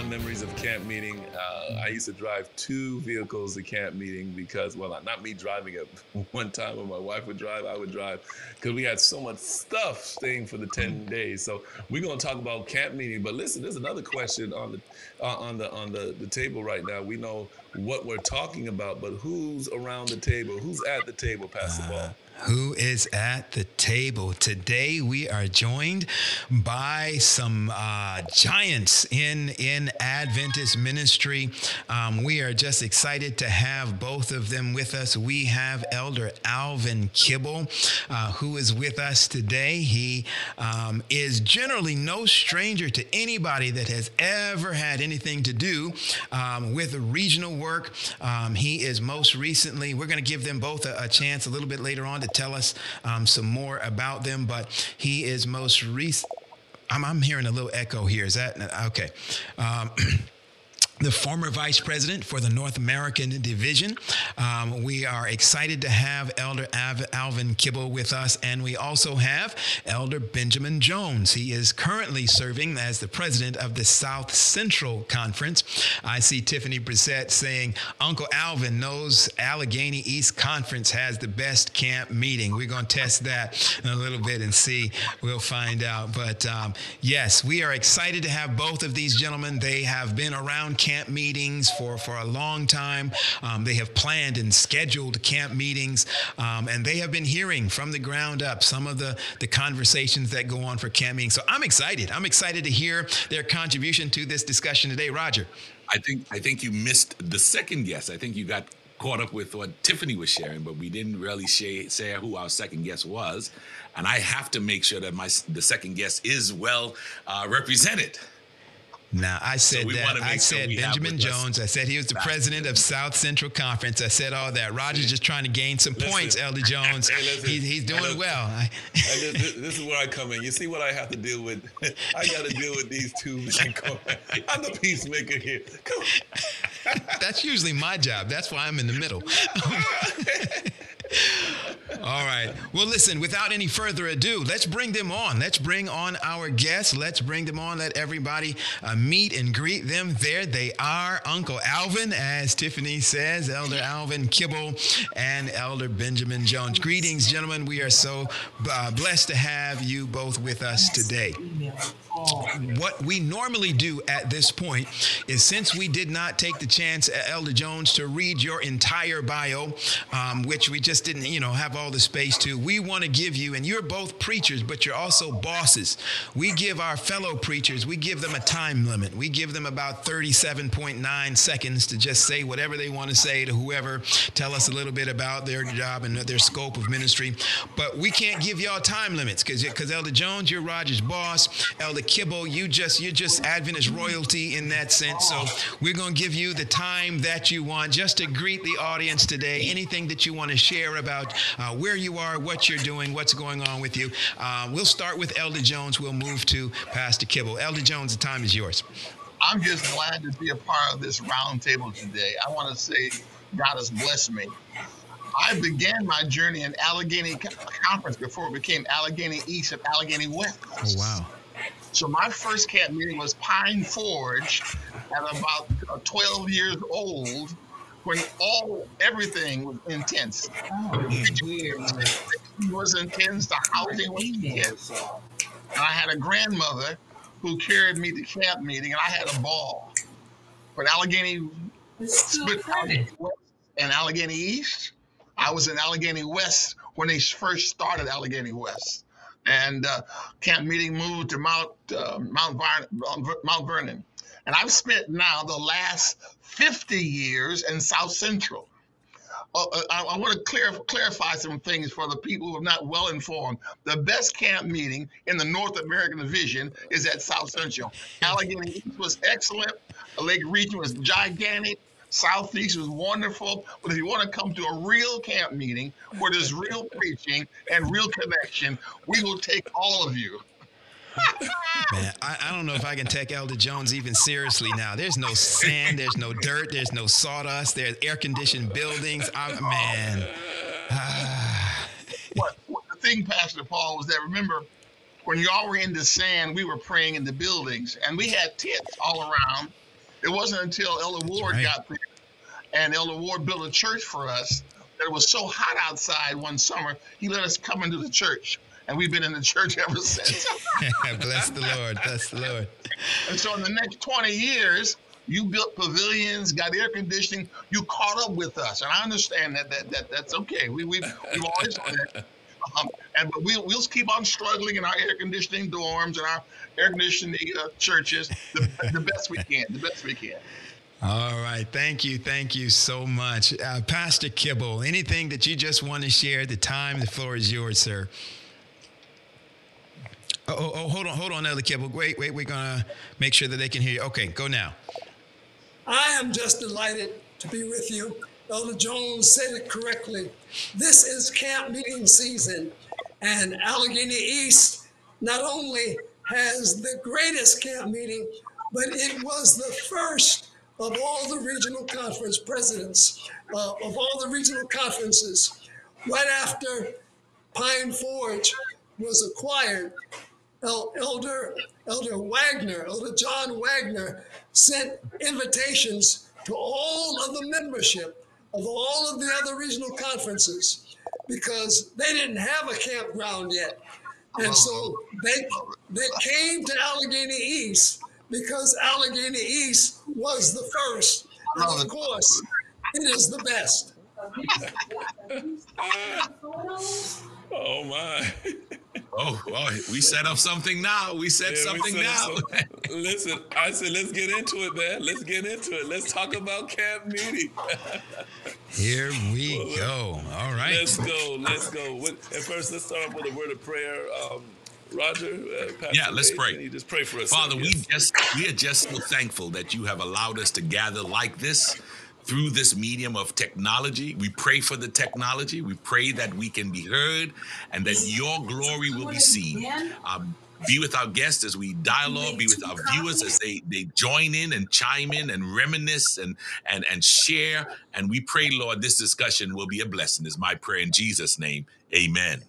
fond memories of camp meeting. Uh, I used to drive two vehicles to camp meeting because, well, not me driving it one time when my wife would drive, I would drive because we had so much stuff staying for the 10 days. So we're going to talk about camp meeting. But listen, there's another question on the uh, on the on the, the table right now. We know what we're talking about, but who's around the table? Who's at the table, Pastor Paul? Who is at the table. Today we are joined by some uh, giants in, in Adventist ministry. Um, we are just excited to have both of them with us. We have Elder Alvin Kibble, uh, who is with us today. He um, is generally no stranger to anybody that has ever had anything to do um, with regional work. Um, he is most recently, we're going to give them both a, a chance a little bit later on to tell us um, some more about them. But he is most recent. I'm, I'm hearing a little echo here. Is that okay? Um, the former vice president for the North American division. Um, we are excited to have Elder Alvin Kibble with us, and we also have Elder Benjamin Jones. He is currently serving as the president of the South Central Conference. I see Tiffany Brissett saying Uncle Alvin knows Allegheny East Conference has the best camp meeting. We're going to test that in a little bit and see. We'll find out. But um, yes, we are excited to have both of these gentlemen. They have been around camp camp meetings for, for a long time. Um, they have planned and scheduled camp meetings, um, and they have been hearing from the ground up some of the, the conversations that go on for camp meetings. So I'm excited. I'm excited to hear their contribution to this discussion today. Roger. I think I think you missed the second guess. I think you got caught up with what Tiffany was sharing, but we didn't really say, say who our second guest was. And I have to make sure that my the second guest is well uh, represented. Now I said so that. I said sure Benjamin Jones. I said he was the president of South Central Conference. I said all that. Roger's just trying to gain some listen. points. Elder Jones. Hey, he's, he's doing well. this, this, is where I come in. You see what I have to deal with? I got to deal with these two men. I'm the peacemaker here. That's usually my job. That's why I'm in the middle. All right. Well, listen, without any further ado, let's bring them on. Let's bring on our guests. Let's bring them on. Let everybody uh, meet and greet them. There they are Uncle Alvin, as Tiffany says, Elder Alvin Kibble, and Elder Benjamin Jones. Greetings, gentlemen. We are so uh, blessed to have you both with us today. What we normally do at this point is since we did not take the chance, uh, Elder Jones, to read your entire bio, um, which we just didn't, you know, have all the space to, we want to give you, and you're both preachers, but you're also bosses. We give our fellow preachers, we give them a time limit. We give them about 37.9 seconds to just say whatever they want to say to whoever, tell us a little bit about their job and their scope of ministry. But we can't give y'all time limits because because Elder Jones, you're Roger's boss. Elder kibble. You just you're just Adventist royalty in that sense. So we're gonna give you the time that you want just to greet the audience today. Anything that you want to share about uh, where you are, what you're doing, what's going on with you. Uh, we'll start with Elder Jones. We'll move to Pastor Kibble. Elder Jones, the time is yours. I'm just glad to be a part of this roundtable today. I want to say God has blessed me. I began my journey in Allegheny Conference before it became Allegheny East and Allegheny West. Oh, wow. So my first camp meeting was Pine Forge at about uh, 12 years old when all everything was intense. Oh, it was intense, the housing was intense. And I had a grandmother who carried me to camp meeting and I had a ball. But Allegheny split and Allegheny East. I was in Allegheny West when they first started Allegheny West and uh, camp meeting moved to Mount uh, Mount, Mount Vernon. And I've spent now the last 50 years in South Central. Uh, uh I, I, want to clear, clarify some things for the people who are not well informed. The best camp meeting in the North American Division is at South Central. Allegheny East was excellent. Lake Region was gigantic. Southeast was wonderful. But if you want to come to a real camp meeting where there's real preaching and real connection, we will take all of you. Man, I, I, don't know if I can take Elder Jones even seriously now. There's no sand, there's no dirt, there's no sawdust, there's air conditioned buildings. I, man. Ah. what, what, the thing, Pastor Paul, was that remember when y'all were in the sand, we were praying in the buildings, and we had tents all around It wasn't until Elder Ward right. got there and Elder Ward built a church for us that it was so hot outside one summer, he let us come into the church. And we've been in the church ever since. bless the Lord. Bless the Lord. and so in the next 20 years, you built pavilions, got air conditioning, you caught up with us. And I understand that, that, that that's okay. We, we've, we've always done that. Um, and but we'll, we'll keep on struggling in our air conditioning dorms and our air conditioning uh, churches the, the best we can, the best we can. All right. Thank you. Thank you so much. Uh, Pastor Kibble, anything that you just want to share? The time, the floor is yours, sir. Oh, oh, oh hold on, hold on, Elder Kibble. Wait, wait, we're to make sure that they can hear you. Okay, go now. I am just delighted to be with you. Elder Jones said it correctly. This is camp meeting season, and Allegheny East not only has the greatest camp meeting, but it was the first of all the regional conference presidents, uh, of all the regional conferences. Right after Pine Forge was acquired, Elder Elder Wagner, Elder John Wagner, sent invitations to all of the membership of all of the other regional conferences because they didn't have a campground yet. And so uh-huh. they, they came to Allegheny East because Allegheny East was the first. And of course, it is the best. Oh my! Oh, well, we set up something now. We set Yeah, we something said now. so. Listen, I said let's get into it, man. Let's get into it. Let's talk about camp meeting. Here we go. All right. let's go. Let's go. With, and first, let's start off with a word of prayer. Um, Roger, uh, Yeah, let's pray. You just pray for us, Father, sir? we Yes. just we are just so thankful that you have allowed us to gather like this through this medium of technology. We pray for the technology. We pray that we can be heard and that your glory will be seen. Um, be with our guests as we dialogue, be with our viewers as they, they join in and chime in and reminisce and, and, and share. And we pray, Lord, this discussion will be a blessing, is my prayer in Jesus' name. Amen.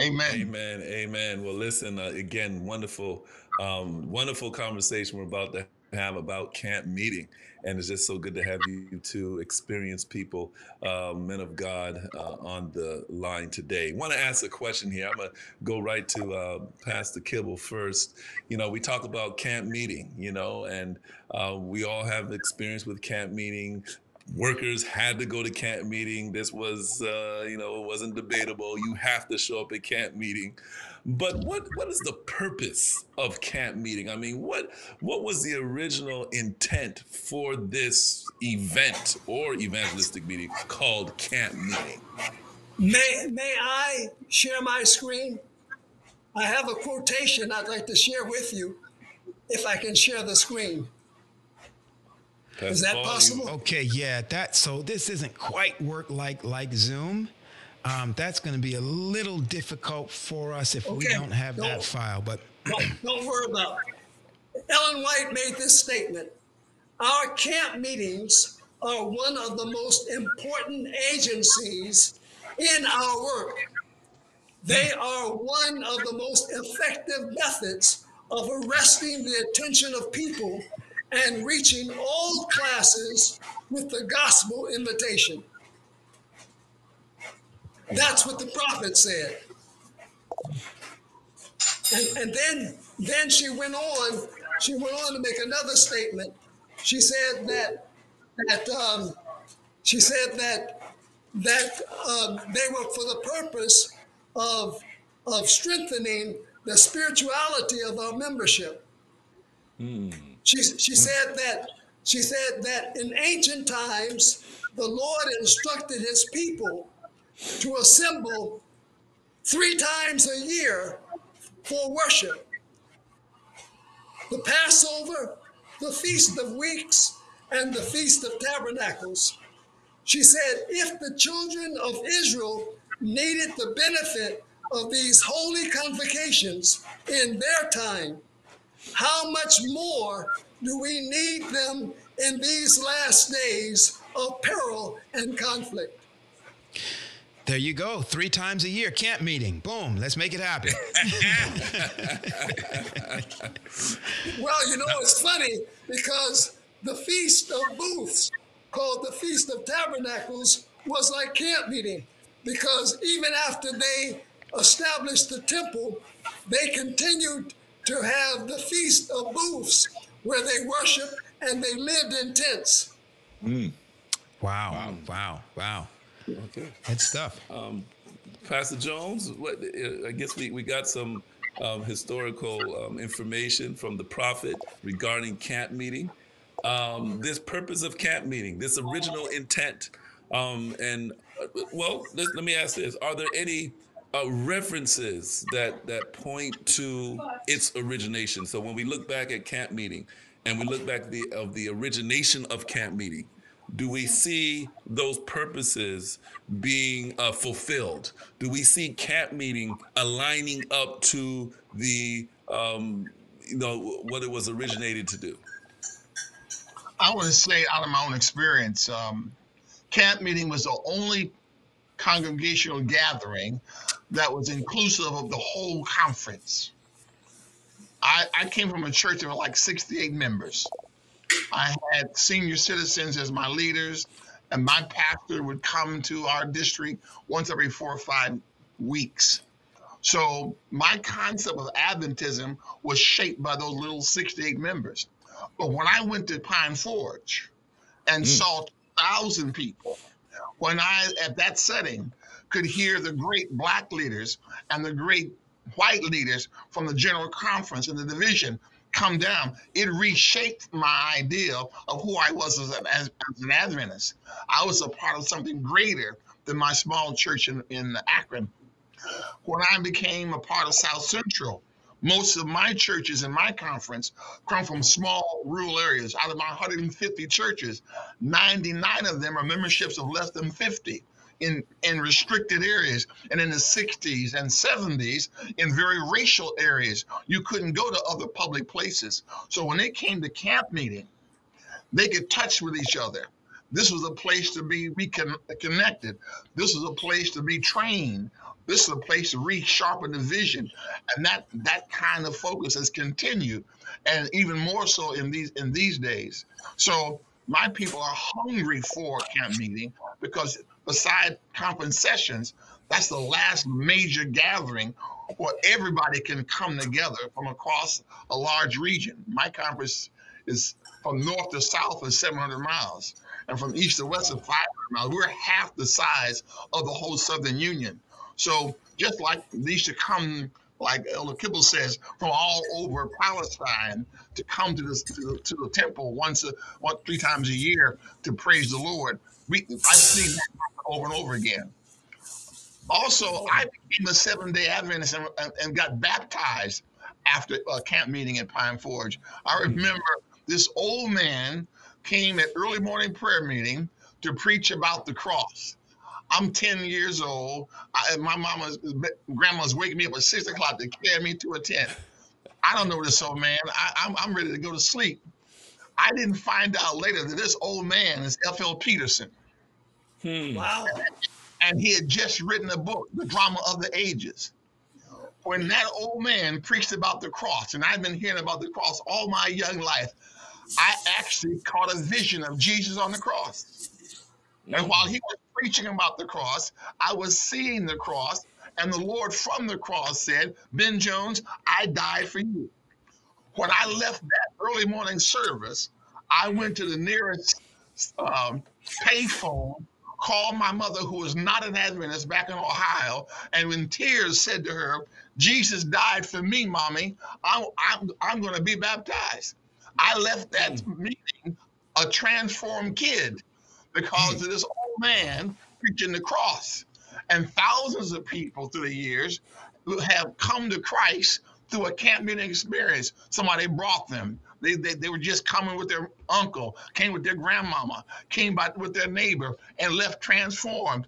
Amen. Amen. Amen. Well, listen, uh, again, wonderful, um, wonderful conversation we're about to have about camp meeting. And it's just so good to have you two experienced people, uh, men of God, uh, on the line today. Want to ask a question here. I'm to go right to uh, Pastor Kibble first. You know, we talk about camp meeting, you know, and uh, we all have experience with camp meeting workers had to go to camp meeting. This was, uh, you know, it wasn't debatable. You have to show up at camp meeting. But what what is the purpose of camp meeting? I mean, what what was the original intent for this event or evangelistic meeting called camp meeting? May, may I share my screen? I have a quotation I'd like to share with you if I can share the screen. Is that Paul, you- possible? Okay, yeah, that so this isn't quite work like like Zoom. Um, that's going to be a little difficult for us if we don't have no. that file. But Don't, don't worry about it. Ellen White made this statement Our camp meetings are one of the most important agencies in our work. They are one of the most effective methods of arresting the attention of people and reaching all classes with the gospel invitation. That's what the prophet said. And, and then, then she went on. She went on to make another statement. She said that that um, she said that that um, they were for the purpose of of strengthening the spirituality of our membership. She, she said that she said that in ancient times the Lord instructed his people to assemble three times a year for worship. The Passover, the Feast of Weeks, and the Feast of Tabernacles. She said, if the children of Israel needed the benefit of these holy convocations in their time, how much more do we need them in these last days of peril and conflict? there you go, three times a year camp meeting. Boom, let's make it happen. Well, you know, it's funny because the Feast of Booths, called the Feast of Tabernacles, was like camp meeting because even after they established the temple, they continued to have the Feast of Booths where they worshiped and they lived in tents. Mm. Wow. wow. Wow. Wow. Okay. Good stuff. Um, Pastor Jones, what, I guess we, we got some um, historical um, information from the prophet regarding camp meeting. Um, this purpose of camp meeting, this original intent. Um, and uh, well, let, let, me ask this: Are there any uh, references that that point to its origination? So when we look back at camp meeting, and we look back the of the origination of camp meeting, do we see those purposes being uh, fulfilled? Do we see camp meeting aligning up to the um, you know what it was originated to do? I want to say out of my own experience, um, camp meeting was the only congregational gathering that was inclusive of the whole conference. I, I came from a church that like 68 members. I had senior citizens as my leaders, and my pastor would come to our district once every four or five weeks. So my concept of Adventism was shaped by those little 68 members. But when I went to Pine Forge and mm. saw thousand people, when I at that setting could hear the great black leaders and the great white leaders from the general conference and the division come down, it reshaped my idea of who I was as an, as, as an Adventist. I was a part of something greater than my small church in, in Akron. When I became a part of South Central, most of my churches in my conference come from small rural areas. Out of my 150 churches, 99 of them are memberships of less than 50 in, in restricted areas. And in the 60s and 70s, in very racial areas, you couldn't go to other public places. So when they came to camp meeting, they could touch with each other. This was a place to be reconnected. This was a place to be trained. This is a place to resharpen the vision, and that that kind of focus has continued, and even more so in these in these days. So my people are hungry for camp meeting because beside conference sessions, that's the last major gathering where everybody can come together from across a large region. My conference is from north to south is 700 miles, and from east to west is 500 miles. We're half the size of the whole Southern Union. So just like these should come, like Elder Kibble says, from all over Palestine to come to this to the, to the temple once a one three times a year to praise the Lord. We I've seen that over and over again. Also, I became a Seven Day Adventist and, and got baptized after a camp meeting at Pine Forge. I hmm. remember this old man came at early morning prayer meeting to preach about the cross. I'm 10 years old. I, my mama's grandma's waking me up at six o'clock to carry me to a tent. I don't know this old man. I, I'm, I'm ready to go to sleep. I didn't find out later that this old man is F.L. Peterson. Hmm. Wow. And he had just written a book, The Drama of the Ages. When that old man preached about the cross, and I've been hearing about the cross all my young life, I actually caught a vision of Jesus on the cross. And while he was preaching about the cross, I was seeing the cross, and the Lord from the cross said, Ben Jones, I died for you. When I left that early morning service, I went to the nearest um, payphone, called my mother, who was not an Adventist back in Ohio, and in tears said to her, Jesus died for me, mommy. I'm, I'm, I'm going to be baptized. I left that mm. meeting a transformed kid because mm. of this old man preaching the cross. And thousands of people through the years who have come to Christ through a camp meeting experience. Somebody brought them. They, they, they were just coming with their uncle, came with their grandmama, came by with their neighbor, and left transformed.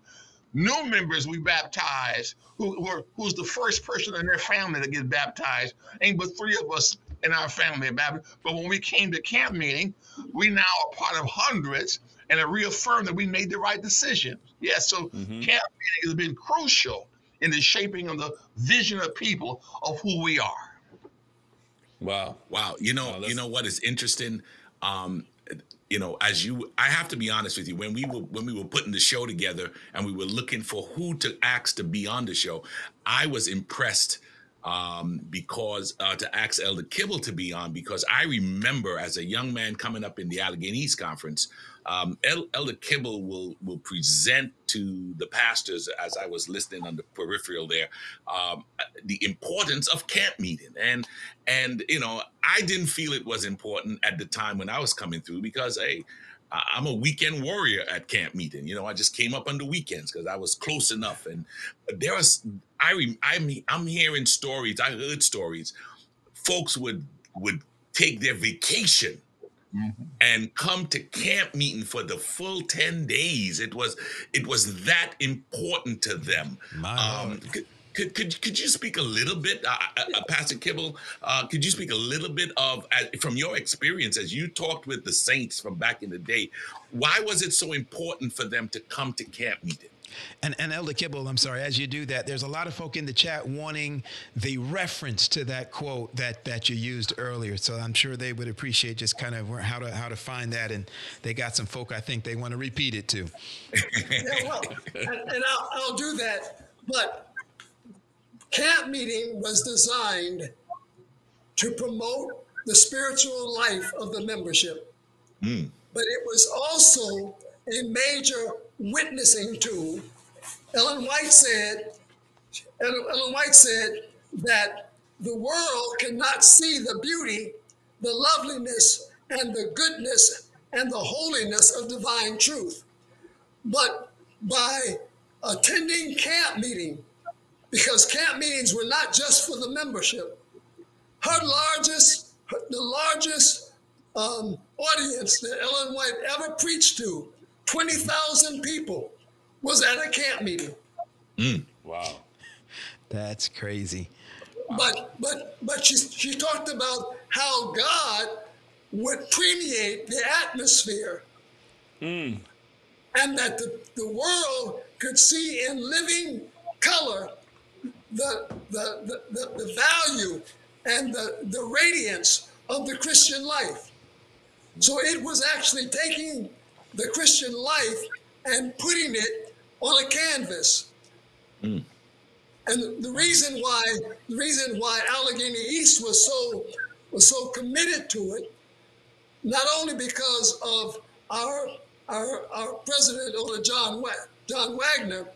New members we baptized, who were who's the first person in their family to get baptized. Ain't but three of us in our family But when we came to camp meeting, we now are part of hundreds and it reaffirmed that we made the right decision. Yes, so mm-hmm. camp meeting has been crucial in the shaping of the vision of people of who we are. Wow. Wow. You know, wow, you know what is interesting? Um, you know, as you, I have to be honest with you. When we were when we were putting the show together and we were looking for who to ask to be on the show, I was impressed um, because uh, to ask Elder Kibble to be on because I remember as a young man coming up in the Allegheny East Conference, um, Elder Kibble will will present to the pastors as I was listening on the peripheral there um, the importance of camp meeting and and you know I didn't feel it was important at the time when I was coming through because hey I'm a weekend warrior at camp meeting. You know, I just came up on the weekends because I was close enough. And there was, I, I'm, I'm hearing stories. I heard stories. Folks would would take their vacation mm-hmm. and come to camp meeting for the full 10 days it was it was that important to them um, could, could, could you speak a little bit, uh, uh, uh, Pastor Kibble? Uh, could you speak a little bit of, uh, from your experience as you talked with the saints from back in the day, why was it so important for them to come to camp meeting? And, and Elder Kibble, I'm sorry, as you do that, there's a lot of folk in the chat wanting the reference to that quote that, that you used earlier. So I'm sure they would appreciate just kind of how to how to find that. And they got some folk I think they want to repeat it to. yeah, well, and, and I'll, I'll do that. But camp meeting was designed to promote the spiritual life of the membership. Mm. But it was also a major witnessing tool. Ellen White said, Ellen White said that the world cannot see the beauty, the loveliness, and the goodness and the holiness of divine truth. But by attending camp meeting, because camp meetings were not just for the membership, her largest, the largest um, audience that Ellen White ever preached to 20,000 people was at a camp meeting. Mm. Wow. That's crazy. But but but she she talked about how God would permeate the atmosphere. Mm. And that the, the world could see in living color the, the, the, the, value and the, the radiance of the Christian life. So it was actually taking the Christian life and putting it on a canvas. Mm. And the reason why the reason why Allegheny East was so was so committed to it, not only because of our our, our president, Elder John John Wagner,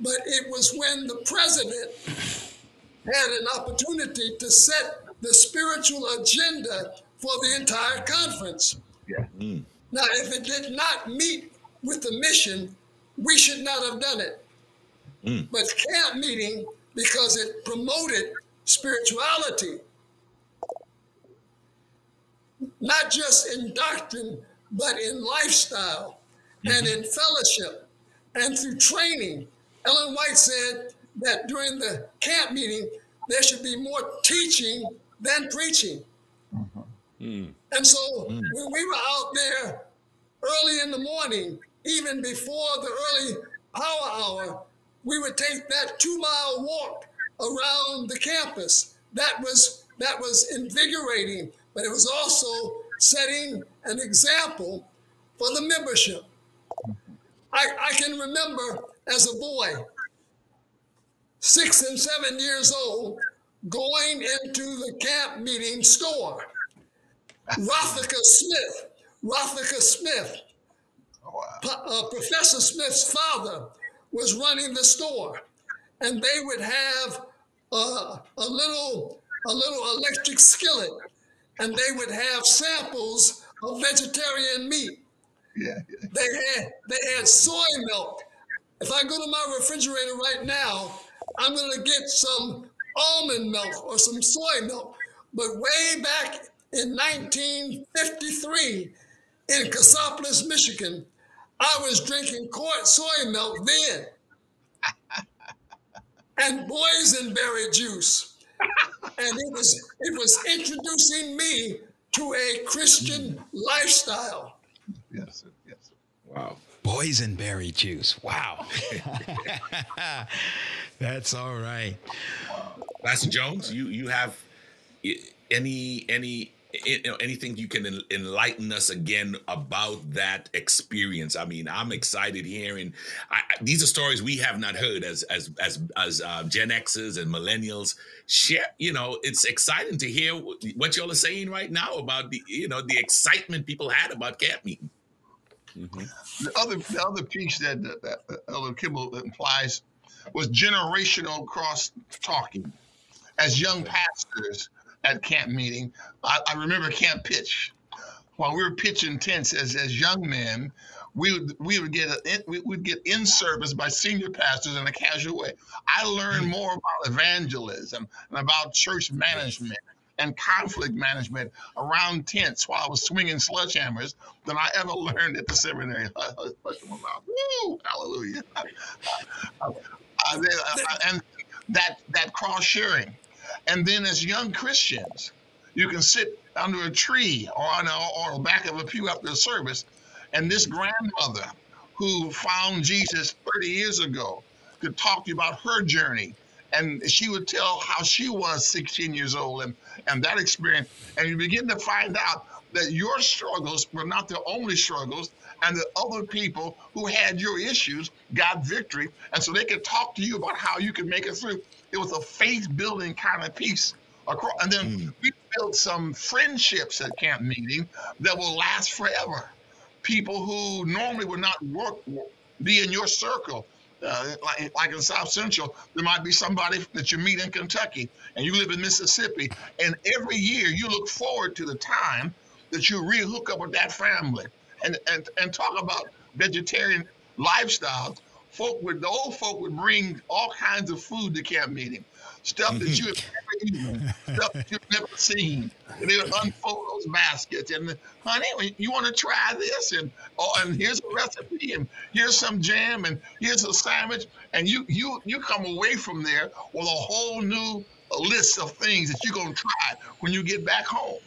but it was when the president had an opportunity to set the spiritual agenda for the entire conference. Now, if it did not meet with the mission, we should not have done it. Mm. But camp meeting, because it promoted spirituality, not just in doctrine, but in lifestyle mm-hmm. and in fellowship and through training. Ellen White said that during the camp meeting, there should be more teaching than preaching. Mm-hmm. Mm. And so mm. when we were out there early in the morning, even before the early power hour, we would take that two mile walk around the campus. That was that was invigorating, but it was also setting an example for the membership. I, I can remember as a boy, six and seven years old, going into the camp meeting store. Rothika Smith, Rothika Smith, oh, wow. uh, Professor Smith's father was running the store, and they would have uh, a little a little electric skillet, and they would have samples of vegetarian meat. Yeah, yeah. They had they had soy milk. If I go to my refrigerator right now, I'm going to get some almond milk or some soy milk. But way back in 1953 in Cassopolis, Michigan, I was drinking corn soy milk then and boysenberry juice. And it was it was introducing me to a Christian lifestyle. Yes, yes. Wow. Boysenberry juice. Wow. That's all right. Pastor Jones, you you have any any you know, anything you can en- enlighten us again about that experience. I mean, I'm excited hearing. I, I- these are stories we have not heard as as as as uh, Gen Xers and millennials share. You know, it's exciting to hear what y'all are saying right now about the you know the excitement people had about camp meeting. The other the other piece that, that, that Elder Kibble implies was generational cross talking. As young pastors at camp meeting, I, I remember camp pitch. While we were pitching tents as, as young men, we would we would get a, we would get in service by senior pastors in a casual way. I learned more about evangelism and about church management and conflict management around tents while I was swinging sledgehammers than I ever learned at the seminary. Woo! Hallelujah. Uh, uh, and that that cross sharing, and then as young Christians, you can sit under a tree or on a, or back of a pew after the service, and this grandmother who found Jesus 30 years ago could talk to you about her journey. And she would tell how she was 16 years old and, and that experience. And you begin to find out that your struggles were not the only struggles, and that other people who had your issues got victory. And so they could talk to you about how you could make it through. It was a faith building kind of piece. Across, and then we built some friendships at camp meeting that will last forever people who normally would not work be in your circle. Uh, like, like in South Central, there might be somebody that you meet in Kentucky and you live in Mississippi. And every year you look forward to the time that you re-hook up with that family and, and, and talk about vegetarian lifestyles. Folk would, the old folk would bring all kinds of food to camp meeting, stuff that you have mm-hmm. never eaten, stuff that you've never seen. And they would unfold those baskets and, honey, you want to try this? And oh, and here's a recipe, and here's some jam, and here's a sandwich, and you you you come away from there with a whole new list of things that you're gonna try when you get back home.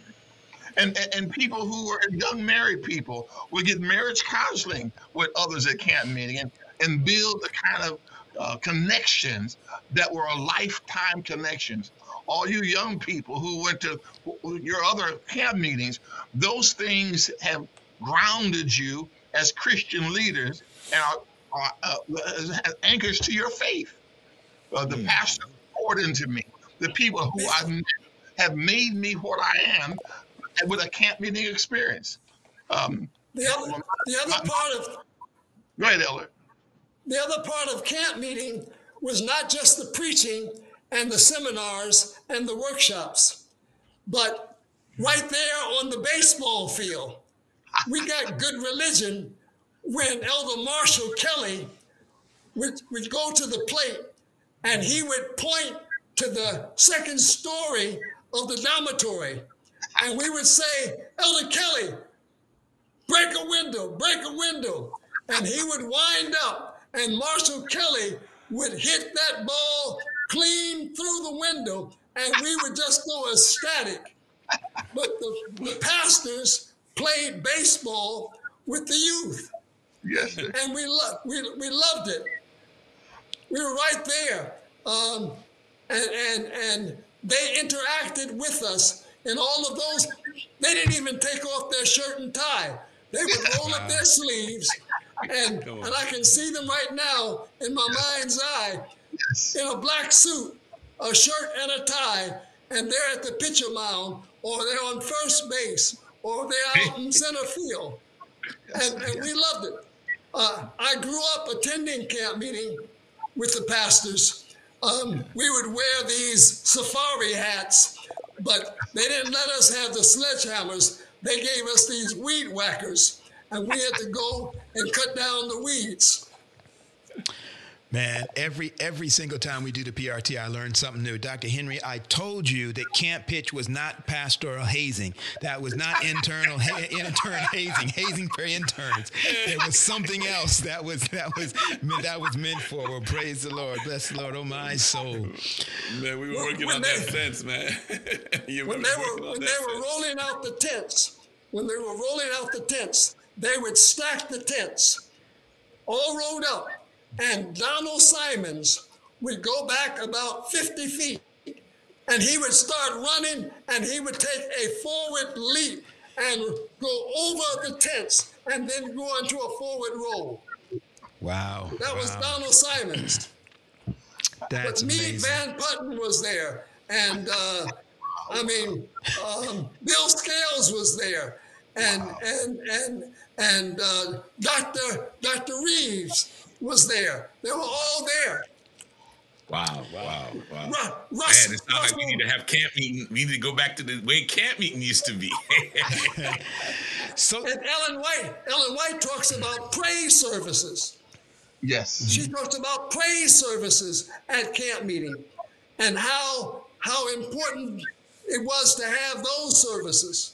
And, and, and people who are young married people will get marriage counseling with others at camp meeting and, and build the kind of uh, connections that were a lifetime connections. All you young people who went to your other camp meetings, those things have grounded you as Christian leaders and are, are uh, anchors to your faith. Uh, the pastor poured into me. The people who I've met have made me what I am with a camp meeting experience. Um, The other, the other part of go ahead, Elder. The other part of camp meeting was not just the preaching and the seminars and the workshops, but right there on the baseball field, we got good religion when Elder Marshall Kelly would, would go to the plate and he would point to the second story of the dormitory. And we would say, Elder Kelly, break a window, break a window. And he would wind up, and Marshall Kelly would hit that ball clean through the window, and we would just go ecstatic. But the, the pastors played baseball with the youth, Yes, sir. and we, lo- we, we loved it. We were right there. Um, and, and, and they interacted with us in all of those. They didn't even take off their shirt and tie. They would roll up their sleeves, and, and I can see them right now in my mind's eye Yes. in a black suit, a shirt and a tie, and they're at the pitcher mound, or they're on first base, or they're out in center field. And, and we loved it. Uh, I grew up attending camp meeting with the pastors. Um, we would wear these safari hats, but they didn't let us have the sledgehammers. They gave us these weed whackers, and we had to go and cut down the weeds. Man, every every single time we do the PRT, I learn something new. Dr. Henry, I told you that camp pitch was not pastoral hazing. That was not internal ha- intern hazing, hazing for interns. It was something else. That was that was that was meant for. Well, praise the Lord, bless the Lord, oh my soul. Man, we were When- working when on they- that fence, man. when they were when that they were rolling out the tents, when they were rolling out the tents, they would stack the tents, all rolled up, and Donald Simons would go back about 50 feet and he would start running and he would take a forward leap and go over the tents and then go into a forward roll. Wow. That wow. was Donald Simons. That's but me, amazing. Van Putten was there. And uh, I mean, um, Bill Scales was there. And, and, and, and uh, Dr. Dr. Reeves was there. They were all there. Wow, wow, wow. Ru- Russ, Man, it sounds like we need to have camp meeting. We need to go back to the way camp meeting used to be. So And Ellen White, Ellen White talks about praise services. Yes. She talks about praise services at camp meeting and how how important it was to have those services.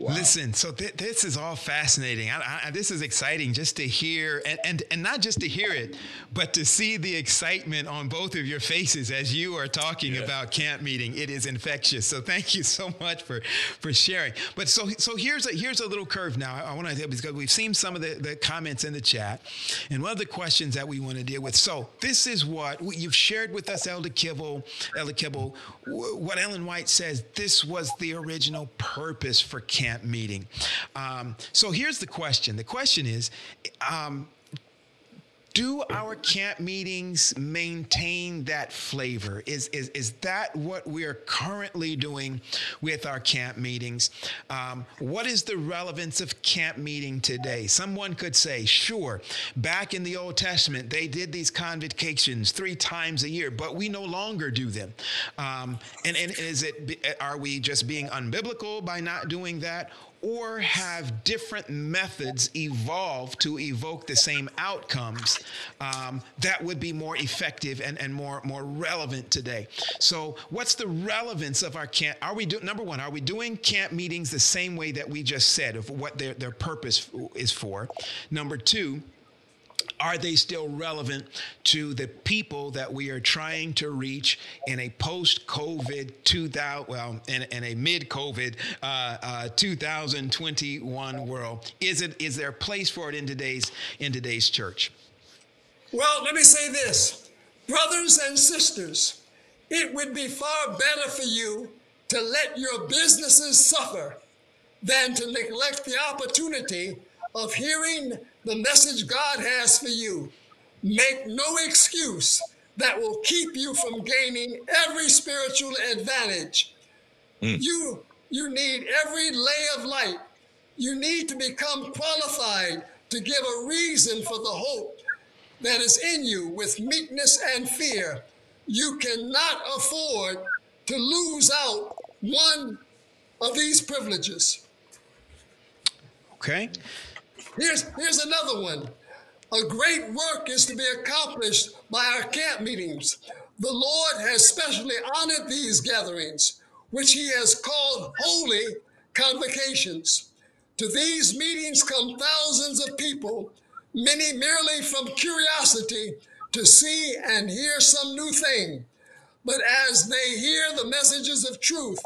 Listen, so th- this is all fascinating. I, I, this is exciting just to hear, and, and and not just to hear it, but to see the excitement on both of your faces as you are talking Yeah. about camp meeting. It is infectious. So thank you so much for for sharing. But so so here's a here's a little curve now. I, I want to because we've seen some of the, the comments in the chat, and one of the questions that we want to deal with. So this is what you've shared with us, Elder Kibble, Elder Kibble. What Ellen White says. This was the original purpose for camp meeting. Um, so here's the question. The question is. Um, do our camp meetings maintain that flavor? Is, is, is that what we're currently doing with our camp meetings? Um, what is the relevance of camp meeting today? Someone could say, sure, back in the Old Testament, they did these convocations three times a year, but we no longer do them. Um, and, and is it, are we just being unbiblical by not doing that? Or have different methods evolved to evoke the same outcomes um, that would be more effective and, and more more relevant today. So, what's the relevance of our camp? Are we doing number one? Are we doing camp meetings the same way that we just said of what their their purpose is for? Number two are they still relevant to the people that we are trying to reach in a post-COVID 2000, well, in, in a mid-COVID uh, uh, 2021 world? Is it is there a place for it in today's in today's church? Well, let me say this, brothers and sisters, it would be far better for you to let your businesses suffer than to neglect the opportunity of hearing the message God has for you. Make no excuse that will keep you from gaining every spiritual advantage. Hmm. You you need every lay of light. You need to become qualified to give a reason for the hope that is in you with meekness and fear. You cannot afford to lose out one of these privileges. Okay. Here's, here's another one. A great work is to be accomplished by our camp meetings. The Lord has specially honored these gatherings, which He has called holy convocations. To these meetings come thousands of people, many merely from curiosity to see and hear some new thing. But as they hear the messages of truth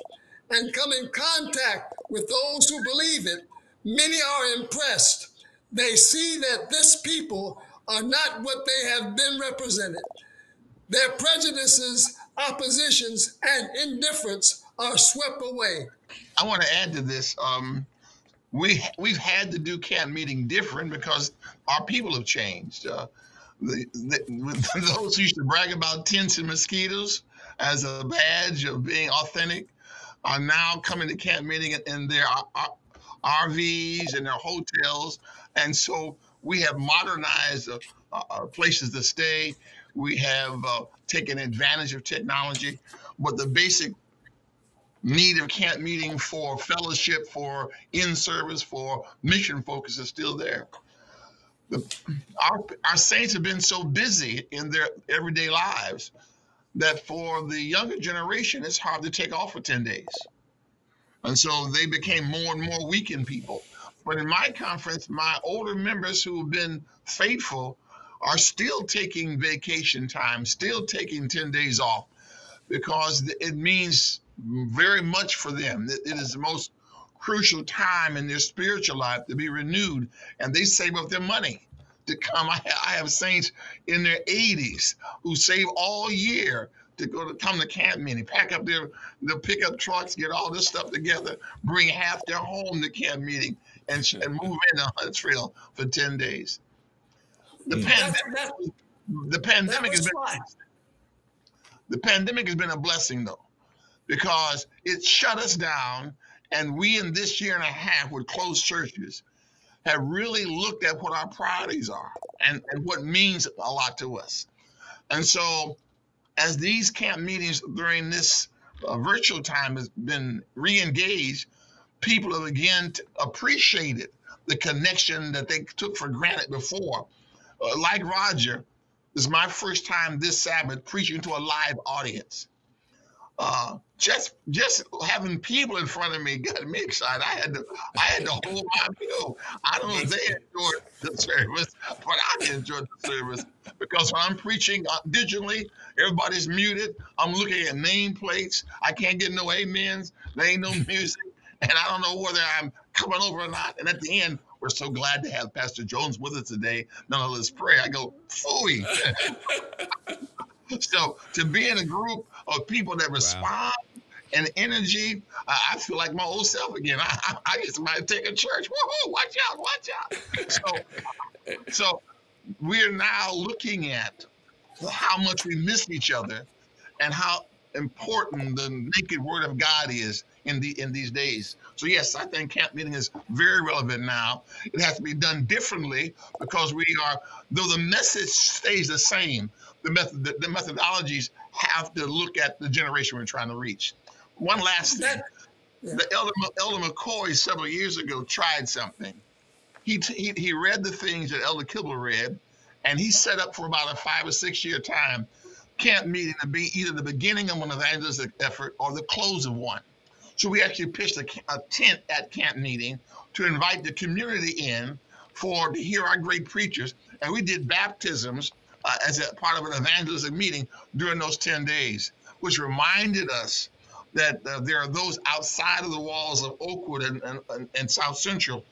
and come in contact with those who believe it, many are impressed. They see that this people are not what they have been represented. Their prejudices, oppositions, and indifference are swept away. I want to add to this. Um, we we've had to do camp meeting different because our people have changed. Uh, the, the, those who used to brag about tents and mosquitoes as a badge of being authentic are now coming to camp meeting in, their uh, RVs and their hotels, and so we have modernized uh, our places to stay. We have uh, taken advantage of technology, but the basic need of camp meeting for fellowship, for in service, for mission focus is still there. The, our, our saints have been so busy in their everyday lives that for the younger generation, it's hard to take off for 10 days. And so they became more and more weekend people. But in my conference, my older members who have been faithful are still taking vacation time, still taking 10 days off because it means very much for them. It is the most crucial time in their spiritual life to be renewed, and they save up their money to come. I, have saints in their 80s who save all year to go to come to camp meeting, pack up their their pickup trucks, get all this stuff together, bring half their home to camp meeting, and, and move into Huntsville for ten days. The That's, pandemic, that, the pandemic has been fine. the pandemic has been a blessing though, because it shut us down, and we in this year and a half with closed churches have really looked at what our priorities are and, and what means a lot to us. And so, as these camp meetings during this uh, virtual time has been re-engaged, people have again appreciated the connection that they took for granted before. Uh, like Roger, this is my first time this Sabbath preaching to a live audience. Uh, just just having people in front of me got me excited. I had to I had to hold my bill. I don't know if they enjoyed the service, but I enjoyed the service because when I'm preaching uh, digitally, everybody's muted. I'm looking at nameplates. I can't get no amens. There ain't no music, and I don't know whether I'm coming over or not. And at the end, we're so glad to have Pastor Jones with us today. Nonetheless, pray. I go, phooey. so to be in a group of people that respond and energy, uh, I feel like my old self again. I, I, might take a church. Woohoo! Watch out! Watch out! So, so we're now looking at how much we miss each other and how important the naked word of God is in the in these days. So yes, I think camp meeting is very relevant now. It has to be done differently because we are though the message stays the same, the method the, the methodologies have to look at the generation we're trying to reach. One last thing. That- The Elder, Elder McCoy several years ago tried something. He, he, he read the things that Elder Kibble read, and he set up for about a five or six year time camp meeting to be either the beginning of an evangelistic effort or the close of one. So we actually pitched a, a tent at camp meeting to invite the community in for to hear our great preachers, and we did baptisms uh, as a part of an evangelistic meeting during those 10 days, which reminded us that uh, there are those outside of the walls of Oakwood and, and, and South Central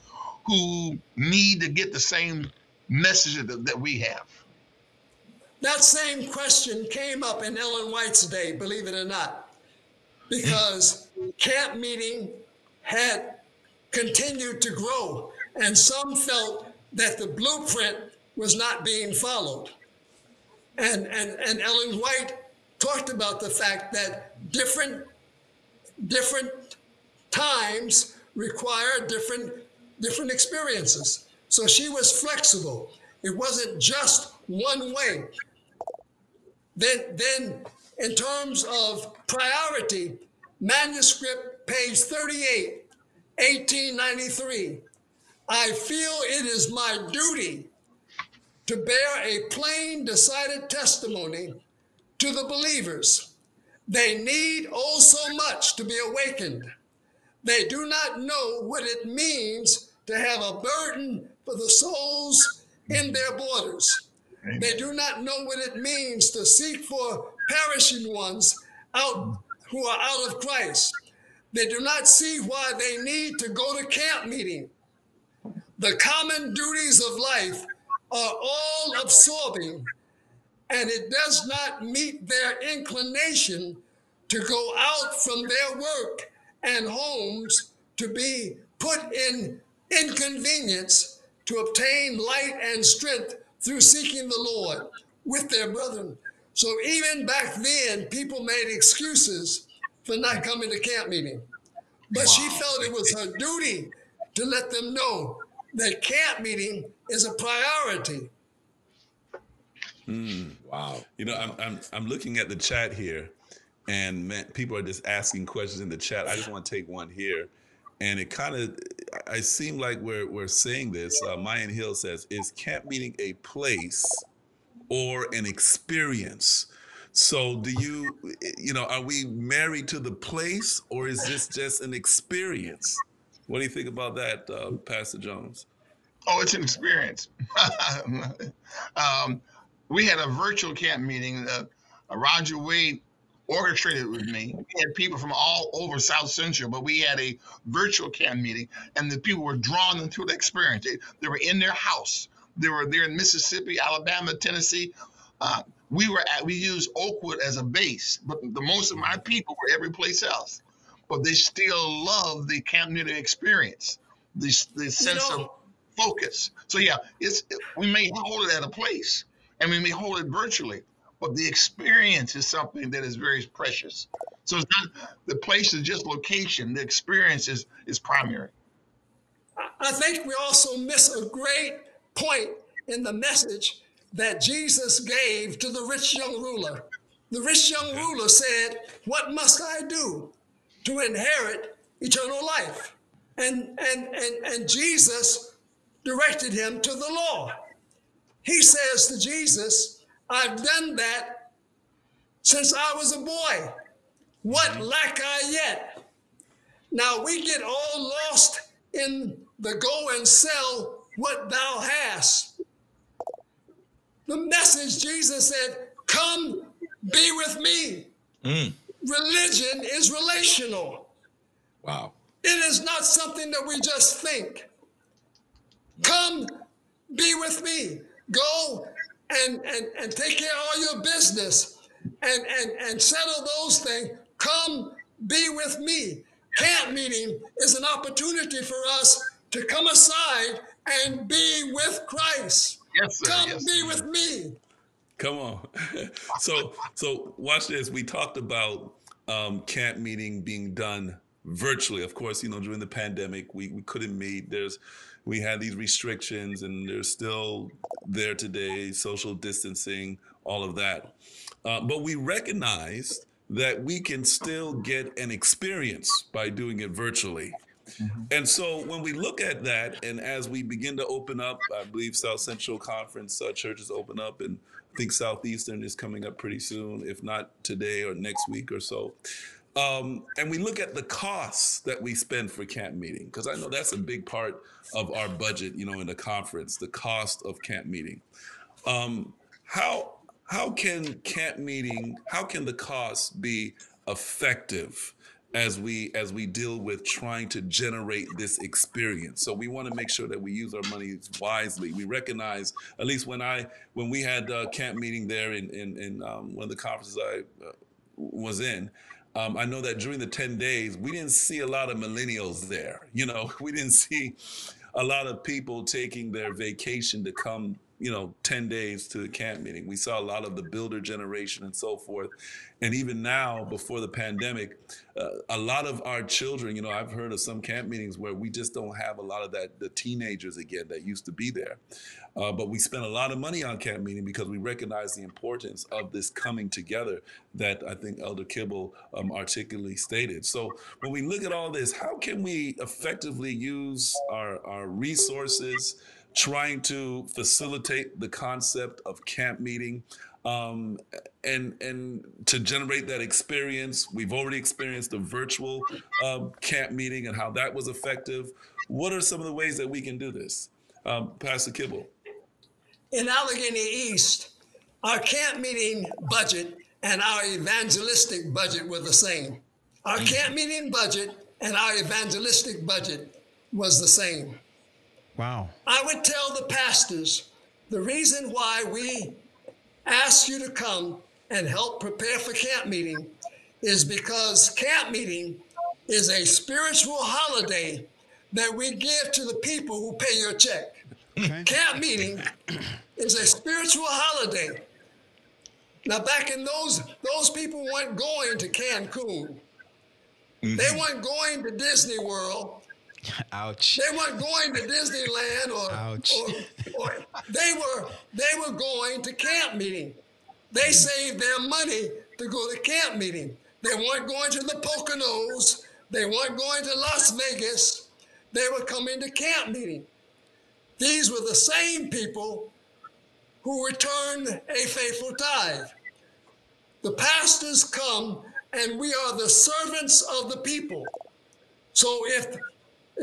who need to get the same message that, that we have. That same question came up in Ellen White's day, believe it or not, because camp meeting had continued to grow, and some felt that the blueprint was not being followed. And, and, and Ellen White talked about the fact that different, different times require different, different experiences. So she was flexible. It wasn't just one way. Then, then in terms of priority, manuscript page 38, 1893. I feel it is my duty to bear a plain, decided testimony to the believers. They need oh so much to be awakened. They do not know what it means to have a burden for the souls in their borders. They do not know what it means to seek for perishing ones out who are out of Christ. They do not see why they need to go to camp meeting. The common duties of life are all absorbing, and it does not meet their inclination to go out from their work and homes to be put in inconvenience to obtain light and strength through seeking the Lord with their brethren. So even back then, people made excuses for not coming to camp meeting. But she felt it was her duty to let them know that camp meeting is a priority. Wow. You know, I'm I'm I'm looking at the chat here, and man, people are just asking questions in the chat. I just want to take one here, and it kind of I seem like we're we're saying this. Uh, Mayan Hill says, "Is camp meeting a place or an experience?" So, do you you know are we married to the place, or is this just an experience? What do you think about that, uh, Pastor Jones? Oh, it's an experience. um, we had a virtual camp meeting. Uh, Roger Wade orchestrated with me. We had people from all over South Central, but we had a virtual camp meeting, and the people were drawn into the experience. They, they were in their house. They were there in Mississippi, Alabama, Tennessee, Uh, we were at, we used Oakwood as a base, but the most of my people were every place else. But they still love the camp meeting experience, the, the sense know- of focus. So yeah, it's we may hold it at a place and we may hold it virtually, but the experience is something that is very precious. So it's not the place is just location. The experience is is primary. I think we also miss a great point in the message that Jesus gave to the rich young ruler. The rich young ruler said, What must I do to inherit eternal life? And, and, and, and Jesus directed him to the law. He says to Jesus, I've done that since I was a boy. What mm-hmm. lack I yet? Now we get all lost in the go and sell what thou hast. The message Jesus said, Come be with me. Mm. Religion is relational. Wow. It is not something that we just think. Come be with me. Go and, and, and take care of all your business and, and, and settle those things. Come be with me. Camp meeting is an opportunity for us to come aside and be with Christ. Yes, sir. Come Yes, be sir. with me. Come on. so so watch this. We talked about um, camp meeting being done virtually. Of course, you know during the pandemic we, we couldn't meet. There's we had these restrictions and they're still there today. Social distancing, all of that. Uh, but we recognized that we can still get an experience by doing it virtually. And so when we look at that, and as we begin to open up, I believe South Central Conference uh, churches open up, and I think Southeastern is coming up pretty soon, if not today or next week or so. Um, and we look at the costs that we spend for camp meeting, because I know that's a big part of our budget, you know, in the conference, the cost of camp meeting. Um, how how can camp meeting, how can the cost be effective as we as we deal with trying to generate this experience? So we want to make sure that we use our money wisely. We recognize, at least when I when we had uh, camp meeting there in in, in um, one of the conferences I uh, was in. Um, I know that during the 10 days, we didn't see a lot of millennials there. You know, we didn't see a lot of people taking their vacation to come, you know, 10 days to the camp meeting. We saw a lot of the builder generation and so forth. And even now, before the pandemic, uh, a lot of our children, you know, I've heard of some camp meetings where we just don't have a lot of that, the teenagers again that used to be there. Uh, but we spent a lot of money on camp meeting because we recognize the importance of this coming together that I think Elder Kibble um, articulately stated. So when we look at all this, how can we effectively use our, our resources trying to facilitate the concept of camp meeting? Um, and and to generate that experience, we've already experienced a virtual um, camp meeting and how that was effective. What are some of the ways that we can do this, um, Pastor Kibble? in Allegheny East, our camp meeting budget and our evangelistic budget were the same. Our camp meeting budget and our evangelistic budget was the same. Wow. I would tell the pastors the reason why we ask you to come and help prepare for camp meeting is because camp meeting is a spiritual holiday that we give to the people who pay your check. Okay. Camp meeting is a spiritual holiday. Now, back in those, those people weren't going to Cancun. They mm-hmm. weren't going to Disney World. Ouch. They weren't going to Disneyland or, Ouch. or, or they were they were going to camp meeting. They saved their money to go to camp meeting. They weren't going to the Poconos. They weren't going to Las Vegas. They were coming to camp meeting. These were the same people who returned a faithful tithe. The pastors come and we are the servants of the people. So if if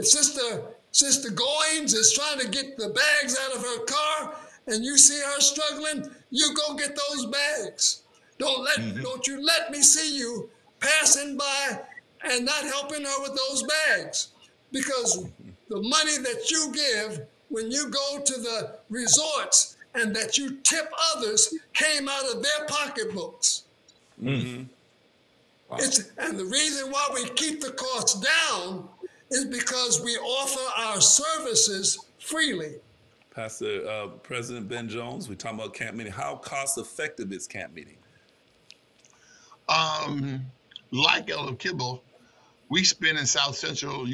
Sister Sister Goins is trying to get the bags out of her car and you see her struggling, you go get those bags. Don't let don't you let me see you passing by and not helping her with those bags. Because the money that you give when you go to the resorts and that you tip others came out of their pocketbooks. Mm-hmm. Wow. It's, and the reason why we keep the costs down is because we offer our services freely. Pastor uh, President Ben Jones, we talking about camp meeting. How cost effective is camp meeting? Um, like Elder Kibble, we spend in South Central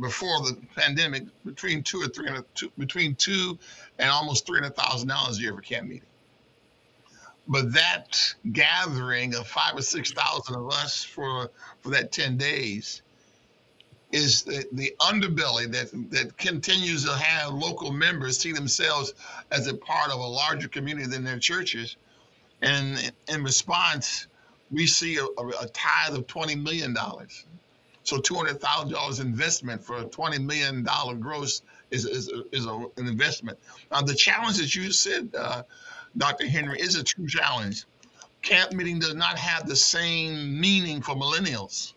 before the pandemic between two or three hundred, between two and almost three hundred thousand dollars a year for camp meeting. But that gathering of five or six thousand of us for for that ten days is the, the underbelly that that continues to have local members see themselves as a part of a larger community than their churches, and in response, we see a, a tithe of twenty million dollars so two hundred thousand dollars investment for a twenty million dollar gross is is, is a, an investment. Now the challenge that you said, uh, Dr. Henry, is a true challenge. Camp meeting does not have the same meaning for millennials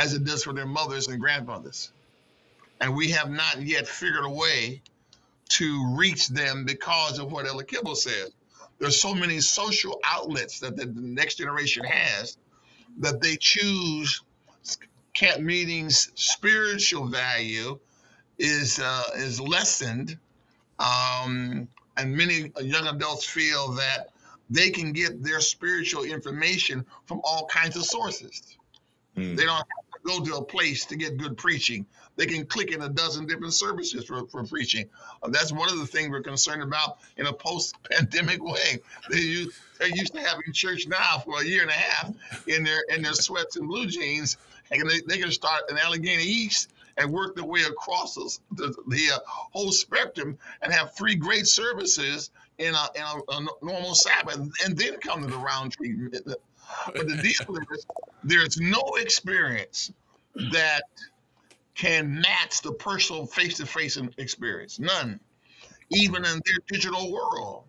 as it does for their mothers and grandmothers, and we have not yet figured a way to reach them because of what Elder Kibble said. There's so many social outlets that the next generation has that they choose camp meetings spiritual value is uh, is lessened, um, and many young adults feel that they can get their spiritual information from all kinds of sources. Mm. They don't have go to a place to get good preaching. They can click in a dozen different services for, for preaching. Uh, that's one of the things we're concerned about in a post-pandemic way. They used, they're used to having church now for a year and a half in their in their sweats and blue jeans, and they, they can start in Allegheny East and work their way across the, the, uh, whole spectrum and have three great services in a, in a, a, normal Sabbath and then come to the Roundtree. But the deal is there's no experience that can match the personal face to face experience. None. Even in their digital world,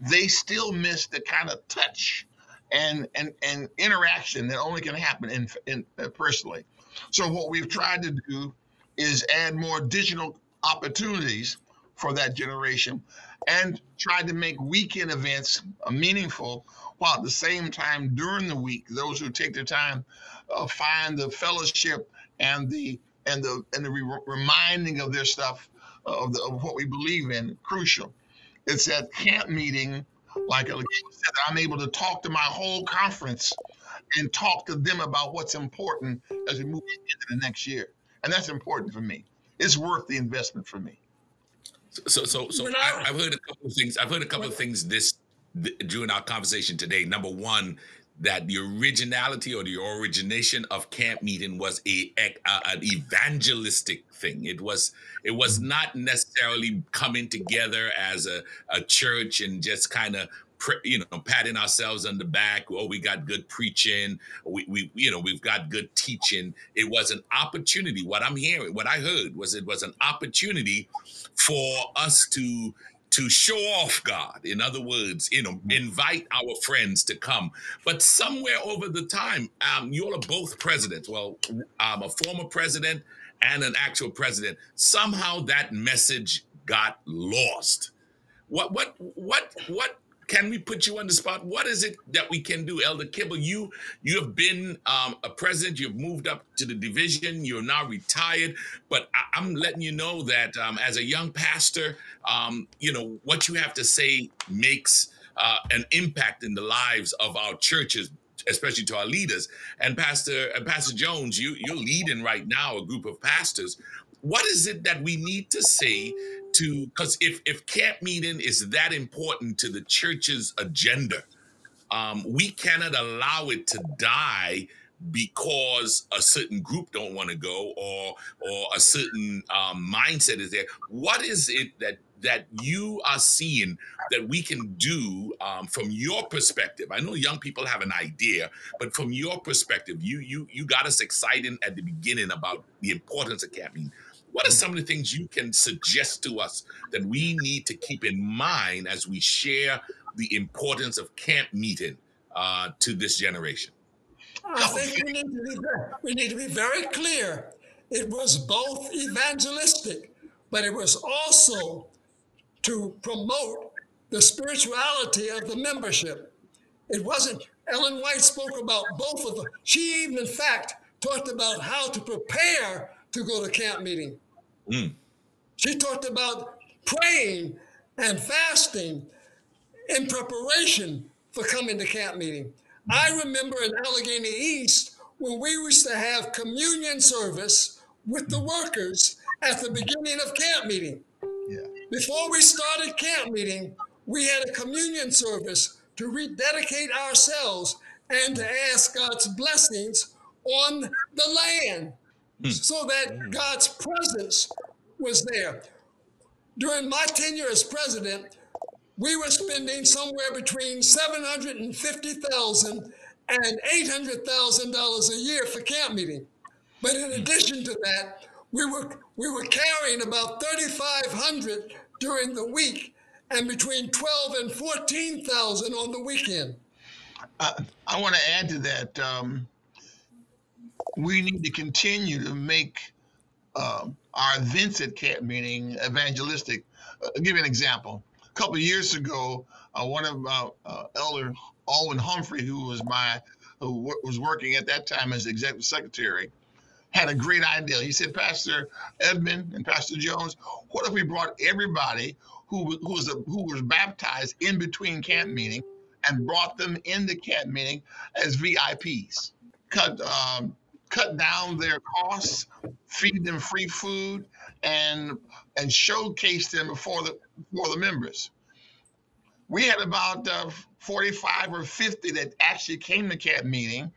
they still miss the kind of touch and and and interaction that only can happen in, in uh, personally. So what we've tried to do is add more digital opportunities for that generation and try to make weekend events meaningful while at the same time during the week those who take their time uh, find the fellowship and the and the and the re- reminding of their stuff of, the, of what we believe in crucial it's that camp meeting like said, I'm able to talk to my whole conference and talk to them about what's important as we move into the next year. And that's important for me. It's worth the investment for me. So, so, so I, have heard a couple of things. I've heard a couple of things this during our conversation today. Number one, that the originality or the origination of camp meeting was a, a, an evangelistic thing. It was it was mm-hmm. not necessarily coming together as a, a church and just kind of you know patting ourselves on the back oh we got good preaching we, we you know we've got good teaching it was an opportunity what i'm hearing what i heard was it was an opportunity for us to to show off God. In other words, you know, invite our friends to come. But somewhere over the time, um, you all are both presidents. Well, I'm a former president and an actual president. Somehow that message got lost. What what what what can we put you on the spot? What is it that we can do, Elder Kibble? You you have been um, a president. You've moved up to the division. You're now retired. But I, am letting you know that um, as a young pastor, um, you know what you have to say makes uh, an impact in the lives of our churches especially to our leaders. And Pastor and Pastor Jones, you you're leading right now a group of pastors. What is it that we need to say to because if if camp meeting is that important to the church's agenda, um, we cannot allow it to die because a certain group don't want to go or or a certain um, mindset is there. What is it that that you are seeing that we can do um, from your perspective? I know young people have an idea, but from your perspective, you you you got us excited at the beginning about the importance of camp meeting. What are some of the things you can suggest to us that we need to keep in mind as we share the importance of camp meeting uh, to this generation? I think we need, to be we need to be very clear. It was both evangelistic, but it was also to promote the spirituality of the membership. It wasn't, Ellen White spoke about both of them. She even, in fact, talked about how to prepare to go to camp meeting. Mm. She talked about praying and fasting in preparation for coming to camp meeting. I remember in Allegheny East when we used to have communion service with the workers at the beginning of camp meeting. Yeah. Before we started camp meeting, we had a communion service to rededicate ourselves and to ask God's blessings on the land mm. so that mm. God's presence was there. During my tenure as president, we were spending somewhere between 750,000 and $800,000 a year for camp meeting. But in addition to that, we were we were carrying about 3,500 during the week and between 12 and 14,000 on the weekend. Uh, I want to add to that. Um, we need to continue to make uh, our events at camp meeting evangelistic. Uh, I'll give you an example. A couple years ago, uh, one of uh, uh, Elder Alwyn Humphrey, who was my who was working at that time as executive secretary, had a great idea. He said, Pastor Edmund and Pastor Jones, what if we brought everybody who, who was a, who was baptized in between camp meeting and brought them into camp meeting as VIPs? Cut um, cut down their costs, feed them free food, and and showcase them before the before the members. We had about uh, 45 or 50 that actually came to camp meeting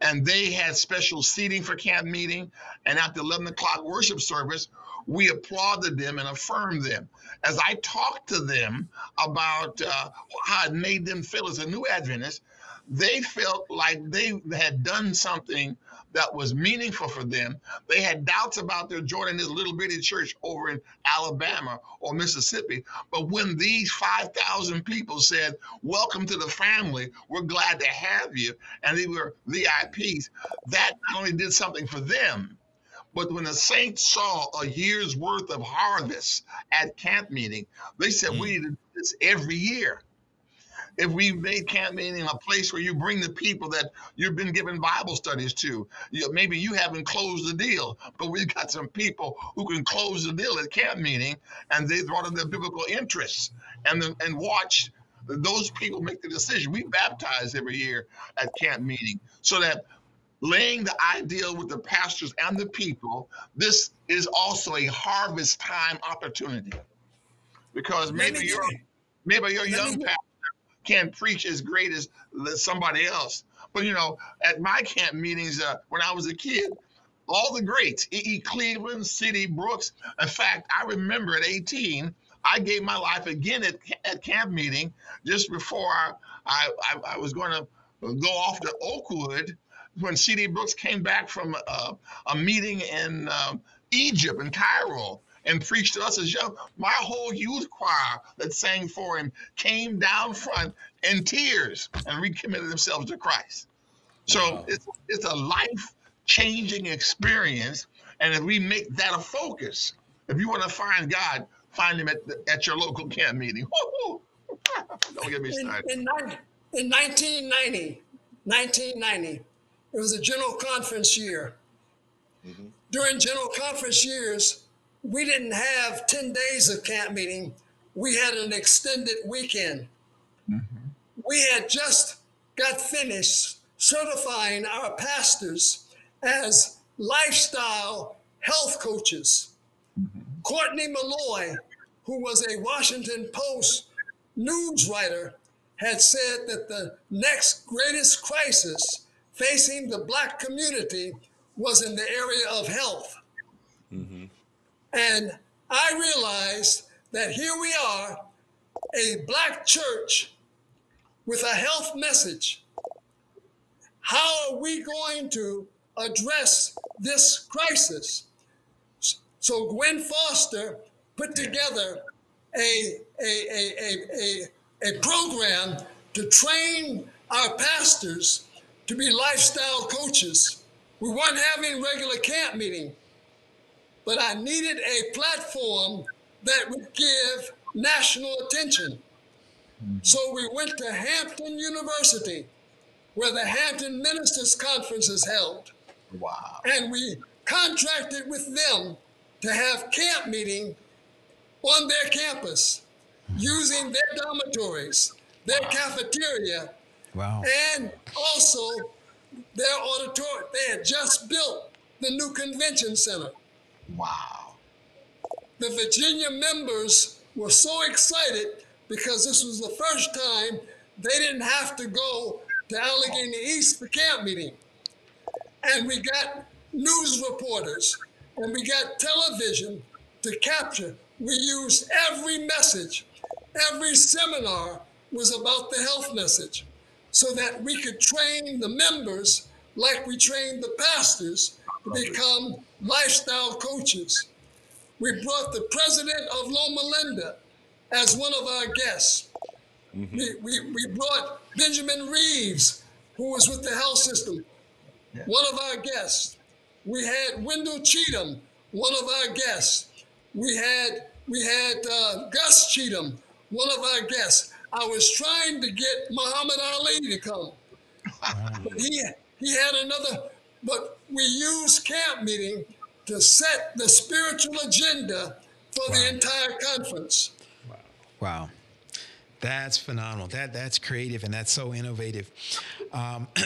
and they had special seating for camp meeting. And the 11 o'clock worship service, we applauded them and affirmed them. As I talked to them about uh, how it made them feel as a new Adventist, they felt like they had done something that was meaningful for them. They had doubts about their joining this little bitty church over in Alabama or Mississippi. But when these 5,000 people said, Welcome to the family, we're glad to have you, and they were VIPs, that not only did something for them, but when the saints saw a year's worth of harvest at camp meeting, they said, mm. We need to do this every year if we made camp meeting a place where you bring the people that you've been giving Bible studies to. You, maybe you haven't closed the deal, but we've got some people who can close the deal at camp meeting, and they brought in their biblical interests and then, and watch those people make the decision. We baptize every year at camp meeting so that laying the ideal with the pastors and the people, this is also a harvest time opportunity. Because maybe you're maybe you're young pastor can't preach as great as somebody else. But you know, at my camp meetings uh, when I was a kid, all the greats, E. E. Cleveland, C.D. Brooks. In fact, I remember at 18, I gave my life again at, at camp meeting just before I, I, I was going to go off to Oakwood when C.D. Brooks came back from a, a meeting in um, Egypt, in Cairo and preached to us as young. My whole youth choir that sang for him came down front in tears and recommitted themselves to Christ. So wow. it's it's a life changing experience, and if we make that a focus, if you want to find God, find Him at the, at your local camp meeting. Don't get me started. In, in, in 1990, 1990, it was a general conference year. Mm-hmm. During general conference years, we didn't have 10 days of camp meeting. We had an extended weekend. Mm-hmm. We had just got finished certifying our pastors as lifestyle health coaches. Mm-hmm. Courtland Milloy, who was a Washington Post news writer, had said that the next greatest crisis facing the Black community was in the area of health. Mm-hmm. And I realized that here we are, a black church with a health message. How are we going to address this crisis? So Gwen Foster put together a, a, a, a, a, program to train our pastors to be lifestyle coaches. We weren't having regular camp meeting but I needed a platform that would give national attention. So we went to Hampton University, where the Hampton Ministers Conference is held. Wow. And we contracted with them to have camp meeting on their campus using their dormitories, their cafeteria, Wow. and also their auditorium. They had just built the new convention center. Wow. The Virginia members were so excited because this was the first time they didn't have to go to Allegheny East for camp meeting. And we got news reporters and we got television to capture. We used every message, every seminar was about the health message so that we could train the members like we trained the pastors to become lifestyle coaches. We brought the president of Loma Linda as one of our guests. We, we, we brought Benjamin Reaves, who was with the health system, one of our guests. We had Wendell Cheatham, one of our guests. We had we had uh, Gus Cheatham, one of our guests. I was trying to get Muhammad Ali to come, but he he had another. But we use camp meeting to set the spiritual agenda for the entire conference. Wow. wow. That's phenomenal. That that's creative and that's so innovative. Um,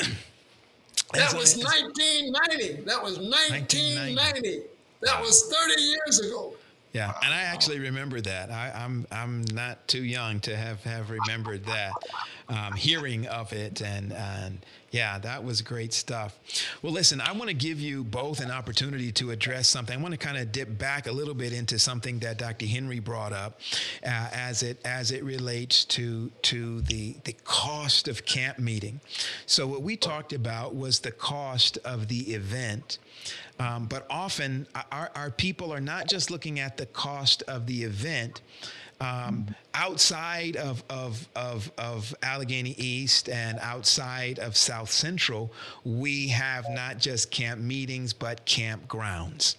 That was 1990. That was 1990. That was 30 years ago. Yeah, and I actually remember that. I, I'm I'm not too young to have have remembered that, um, hearing of it, and and yeah, that was great stuff. Well, listen, I want to give you both an opportunity to address something. I want to kind of dip back a little bit into something that Dr. Henry brought up, uh, as it as it relates to to the the cost of camp meeting. So what we talked about was the cost of the event. Um, but often our, our people are not just looking at the cost of the event. Um, outside of, of, of, of Allegheny East and outside of South Central, we have not just camp meetings, but campgrounds.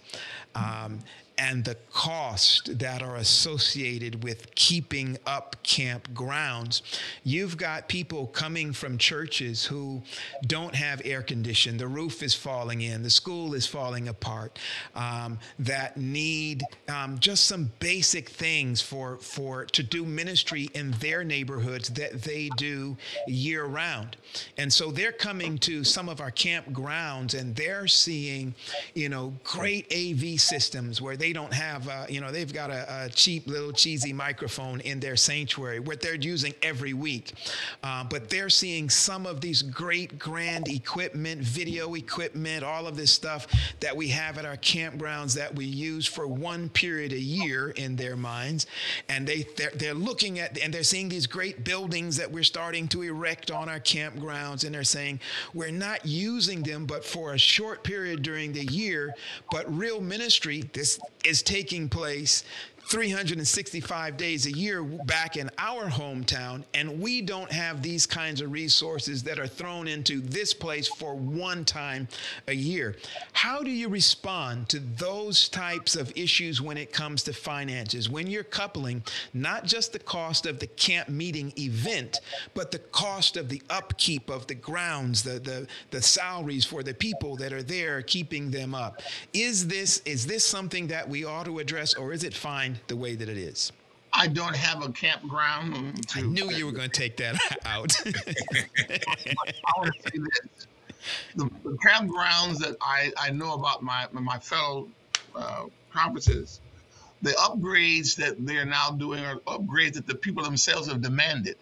Um, and the cost that are associated with keeping up campgrounds. You've got people coming from churches who don't have air conditioning, the roof is falling in, the school is falling apart, um, that need um, just some basic things for, for to do ministry in their neighborhoods that they do year round. And so they're coming to some of our campgrounds and they're seeing, you know, great AV systems where they don't have, uh, you know, they've got a, a, cheap little cheesy microphone in their sanctuary, what they're using every week. Uh, but they're seeing some of these great grand equipment, video equipment, all of this stuff that we have at our campgrounds that we use for one period a year in their minds. And they, they're, they're looking at, and they're seeing these great buildings that we're starting to erect on our campgrounds. And they're saying, we're not using them, but for a short period during the year. But real ministry, this is taking place 365 days a year back in our hometown, and we don't have these kinds of resources that are thrown into this place for one time a year. How do you respond to those types of issues when it comes to finances? When you're coupling not just the cost of the camp meeting event, but the cost of the upkeep of the grounds, the, the, the salaries for the people that are there keeping them up. Is this is this something that we ought to address, or is it fine the way that it is? I don't have a campground. To, I knew you were going to take that out. I want to say this: the, the campgrounds that I, I know about my my fellow uh, conferences, the upgrades that they are now doing are upgrades that the people themselves have demanded.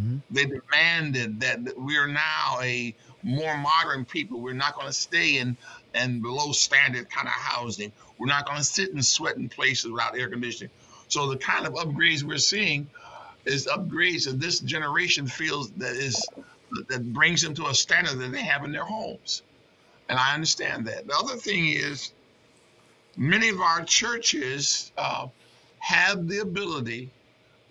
Mm-hmm. They demanded that we are now a more modern people. We're not going to stay in and below standard kind of housing. We're not going to sit and sweat in places without air conditioning. So the kind of upgrades we're seeing is upgrades that this generation feels that is that brings them to a standard that they have in their homes. And I understand that. The other thing is many of our churches uh, have the ability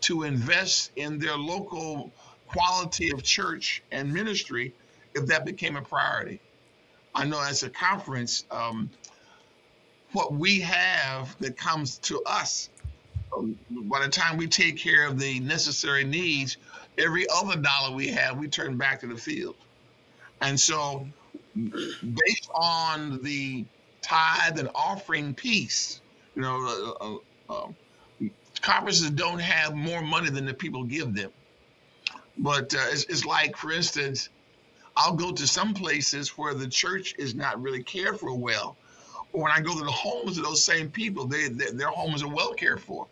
to invest in their local quality of church and ministry if that became a priority. I know as a conference, um, what we have that comes to us by the time we take care of the necessary needs, every other dollar we have, we turn back to the field. And so, based on the tithe and offering piece, you know, uh, uh, uh, conferences don't have more money than the people give them. But uh, it's, it's like, for instance, I'll go to some places where the church is not really cared for well. When I go to the homes of those same people, they, they their homes are well cared for.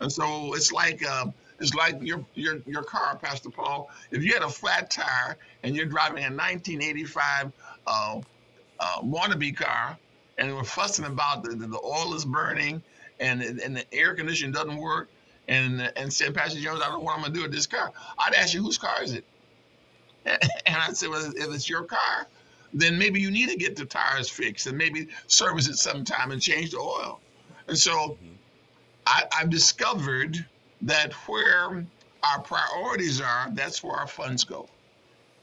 And so it's like uh, it's like your your your car, Pastor Paul. If you had a flat tire and you're driving a 1985 uh, uh, wannabe car, and we're fussing about the, the, the oil is burning and and the air conditioning doesn't work, and and said, Pastor Jones, I don't know what I'm gonna do with this car. I'd ask you, whose car is it? And I said, well, if it's your car, then maybe you need to get the tires fixed and maybe service it sometime and change the oil. And so mm-hmm. I, I've discovered that where our priorities are, that's where our funds go.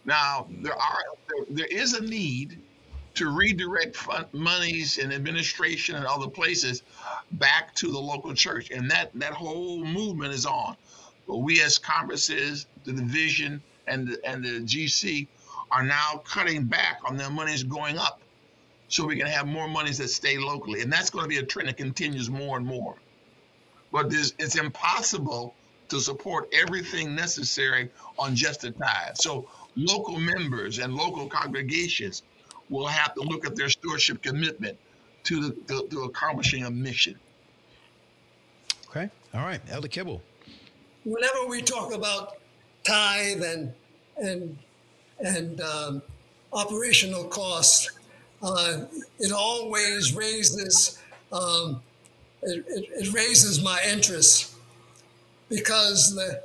Now mm-hmm. there are there, there is a need to redirect fund, monies and administration and other places back to the local church, and that that whole movement is on. But we as conferences, the division, and the, and the GC are now cutting back on their monies going up, so we can have more monies that stay locally, and that's going to be a trend that continues more and more. But it's impossible to support everything necessary on just a tithe. So local members and local congregations will have to look at their stewardship commitment to the to, to accomplishing a mission. Okay. All right. Elder Kibble. Whenever we talk about tithe and and and um, operational costs, uh, it always raises um, it, it, it raises my interest because the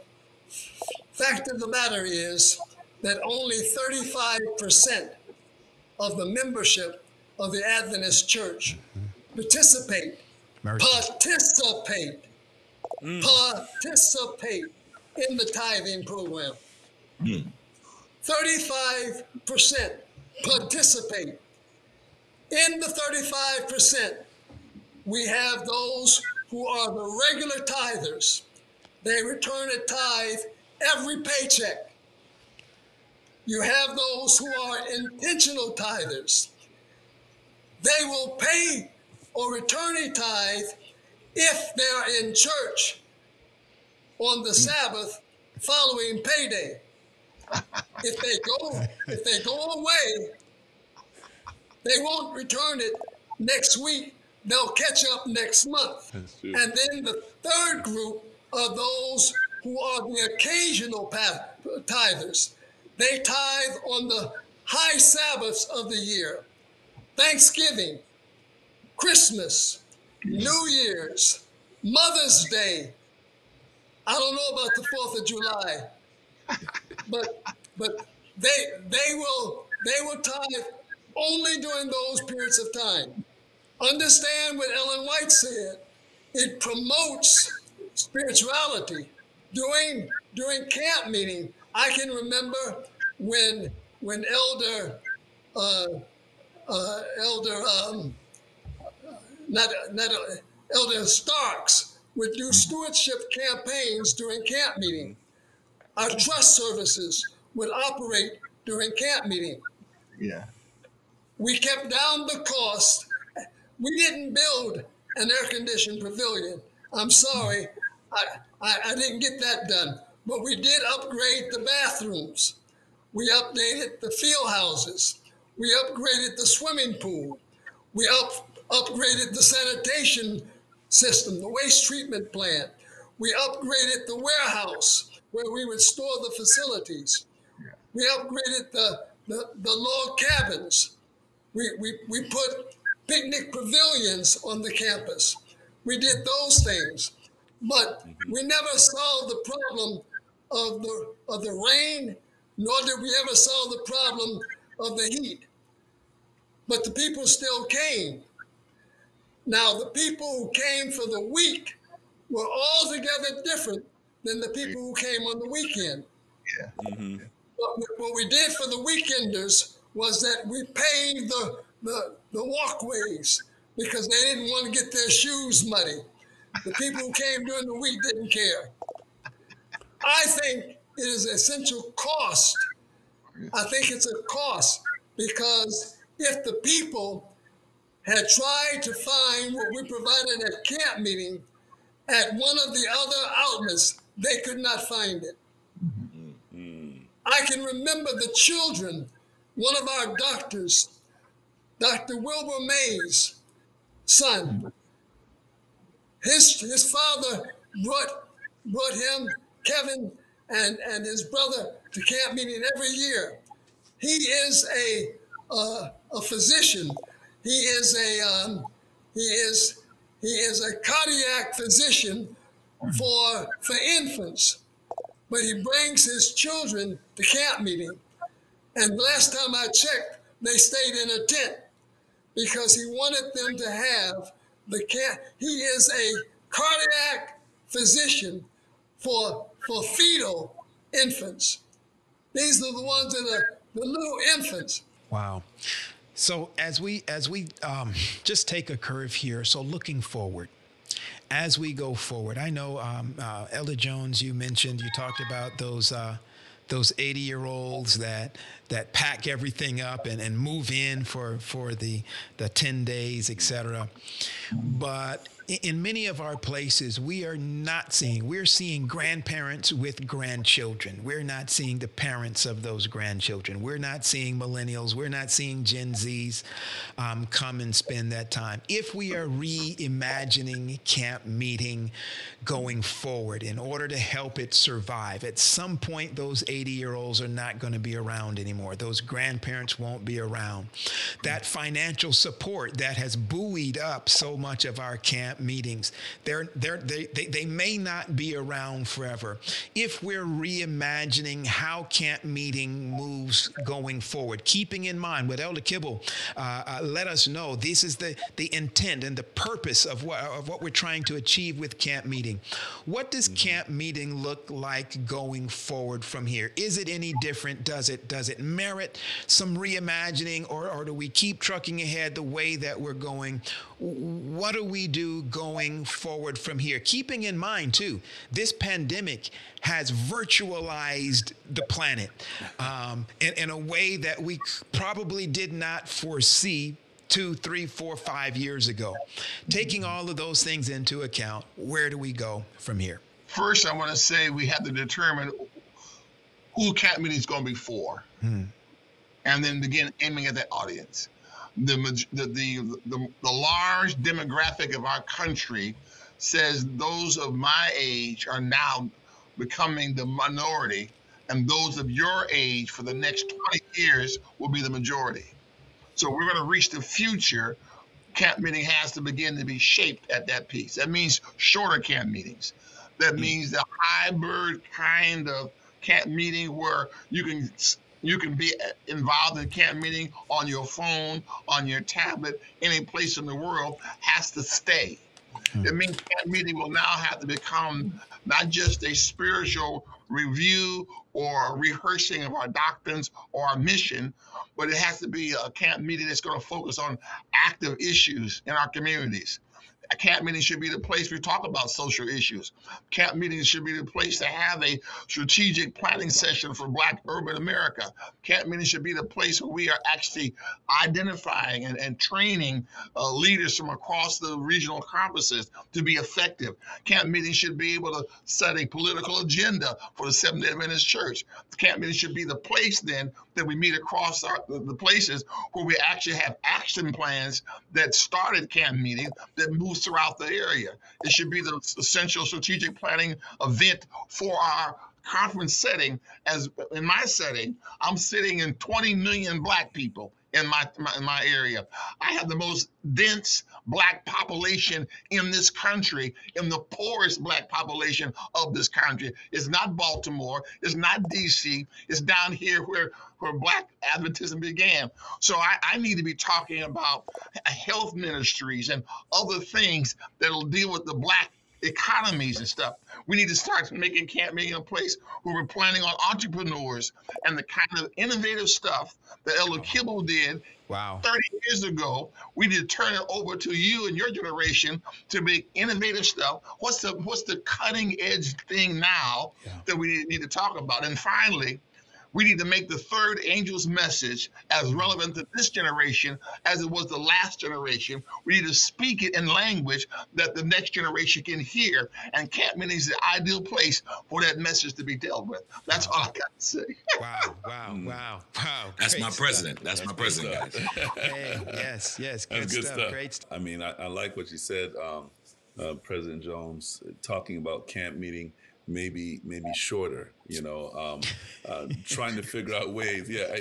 fact of the matter is that only 35% of the membership of the Adventist Church participate, participate, mm. participate in the tithing program. Mm. 35% participate. In the 35%, we have those who are the regular tithers. They return a tithe every paycheck. You have those who are intentional tithers. They will pay or return a tithe if they're in church on the mm. Sabbath following payday. If they go, if they go away, they won't return it next week they'll catch up next month. And then the third group are those who are the occasional tithers. They tithe on the high Sabbaths of the year Thanksgiving, Christmas, New Year's, Mother's Day. I don't know about the 4th of July, but, but they, they, will, they will tithe only during those periods of time. Understand what Ellen White said. It promotes spirituality. During during camp meeting, I can remember when when Elder uh, uh, Elder um, not not uh, Elder Starks would do mm-hmm. stewardship campaigns during camp meeting. Our trust services would operate during camp meeting. Yeah. We kept down the cost we didn't build an air conditioned pavilion. I'm sorry, I, I, I, didn't get that done. But we did upgrade the bathrooms. We updated the field houses. We upgraded the swimming pool. We up, upgraded the sanitation system, the waste treatment plant. We upgraded the warehouse where we would store the facilities. We upgraded the, the, the log cabins. We, we, we put picnic pavilions on the campus. We did those things, but mm-hmm. we never solved the problem of the of the rain, nor did we ever solve the problem of the heat. But the people still came. Now, the people who came for the week were altogether different than the people who came on the weekend. Yeah. Mm-hmm. What we did for the weekenders was that we paid the the, the walkways because they didn't want to get their shoes muddy. The people who came during the week didn't care. I think it is an essential cost. I think it's a cost because if the people had tried to find what we provided at camp meeting at one of the other outlets, they could not find it. I can remember the children, one of our doctors, Dr. Wilbur Mays' son. His, his father brought, brought him, Kevin, and, and his brother to camp meeting every year. He is a, uh, a physician. He is a um, he is he is a cardiac physician for for infants, but he brings his children to camp meeting. And last time I checked, they stayed in a tent because he wanted them to have the camp. He is a cardiac physician for for fetal infants. These are the ones that are the little infants. Wow. So as we as we um, just take a curve here, so looking forward, as we go forward, I know um, uh, Elder Jones, you mentioned you talked about those uh, those 80 year olds that that pack everything up and, and move in for for the the 10 days, etc. But in many of our places, we are not seeing, we're seeing grandparents with grandchildren. We're not seeing the parents of those grandchildren. We're not seeing millennials. We're not seeing Gen Zs um, come and spend that time. If we are reimagining camp meeting going forward in order to help it survive, at some point, those 80 year olds are not going to be around anymore. Those grandparents won't be around. That financial support that has buoyed up so much of our camp meetings. They're, they're, they, they, they may not be around forever. If we're reimagining how camp meeting moves going forward, keeping in mind what Elder Kibble uh, uh, let us know, this is the, the intent and the purpose of what, of what we're trying to achieve with camp meeting. What does camp meeting look like going forward from here? Is it any different? Does it, does it merit some reimagining or, or do we keep trucking ahead the way that we're going? What do we do going forward from here? Keeping in mind, too, this pandemic has virtualized the planet um, in, in a way that we probably did not foresee two, three, four, five years ago. Taking all of those things into account, where do we go from here? First, I want to say we have to determine who camp meeting is going to be for, hmm. and then begin aiming at that audience the, the, the, the, the large demographic of our country says those of my age are now becoming the minority, and those of your age for the next 20 years will be the majority. So we're going to reach the future. Camp meeting has to begin to be shaped at that piece. That means shorter camp meetings. That mm. means the hybrid kind of camp meeting where you can you can be involved in camp meeting on your phone, on your tablet, any place in the world has to stay. Mm-hmm. It means camp meeting will now have to become not just a spiritual review or rehearsing of our doctrines or our mission, but it has to be a camp meeting that's going to focus on active issues in our communities. Camp meeting should be the place we talk about social issues. Camp meetings should be the place to have a strategic planning session for Black urban America. Camp meetings should be the place where we are actually identifying and, and training uh, leaders from across the regional conferences to be effective. Camp meetings should be able to set a political agenda for the Seventh day Adventist Church. Camp meetings should be the place then that we meet across our, the places where we actually have action plans that started camp meetings that move throughout the area. It should be the essential strategic planning event for our conference setting. As in my setting, I'm sitting in 20 million black people in my, my, in my area. I have the most dense black population in this country, in the poorest black population of this country. It's not Baltimore, it's not DC, it's down here where where black Adventism began. So I, I need to be talking about health ministries and other things that'll deal with the black economies and stuff. We need to start making camp meeting a place where we're planning on entrepreneurs and the kind of innovative stuff that Elder Kibble did Wow. 30 years ago. We need to turn it over to you and your generation to make innovative stuff. What's the what's the cutting edge thing now Yeah. that we need to talk about? And finally, we need to make the third angel's message as relevant to this generation as it was the last generation. We need to speak it in language that the next generation can hear. And camp meeting is the ideal place for that message to be dealt with. That's all I got to say. Wow. Wow. Wow. Wow. That's Great my stuff. president. That's, my president, guys. Hey, yes, yes. Good, That's good stuff. stuff. Great stuff. I mean, I, I like what you said, um, uh, President Jones, talking about camp meeting maybe maybe shorter. You know, um, uh, trying to figure out ways. Yeah,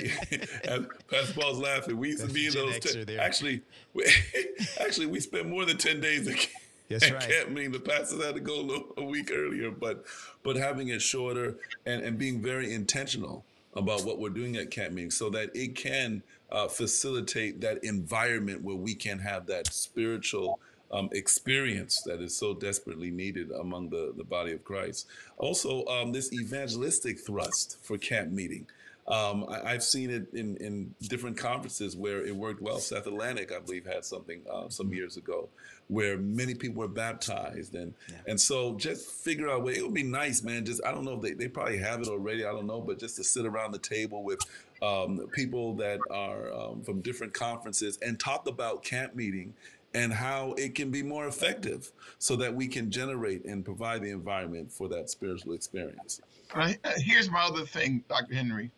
and Pastor Paul's laughing. We used to be in those. Ten, actually, we, actually, we spent more than ten days at, That's at right. camp meeting. The pastors had to go a, little, a week earlier, but but having it shorter and and being very intentional about what we're doing at camp meetings so that it can uh, facilitate that environment where we can have that spiritual um, experience that is so desperately needed among the, the body of Christ. Also, um, this evangelistic thrust for camp meeting. Um, I, I've seen it in, in different conferences where it worked well. South Atlantic, I believe, had something uh, some years ago where many people were baptized, and and so just figure out a way. It would be nice, man. Just I don't know if they, they probably have it already. I don't know, but just to sit around the table with um, people that are um, from different conferences and talk about camp meeting and how it can be more effective, so that we can generate and provide the environment for that spiritual experience. Uh, Here's my other thing, Dr. Henry.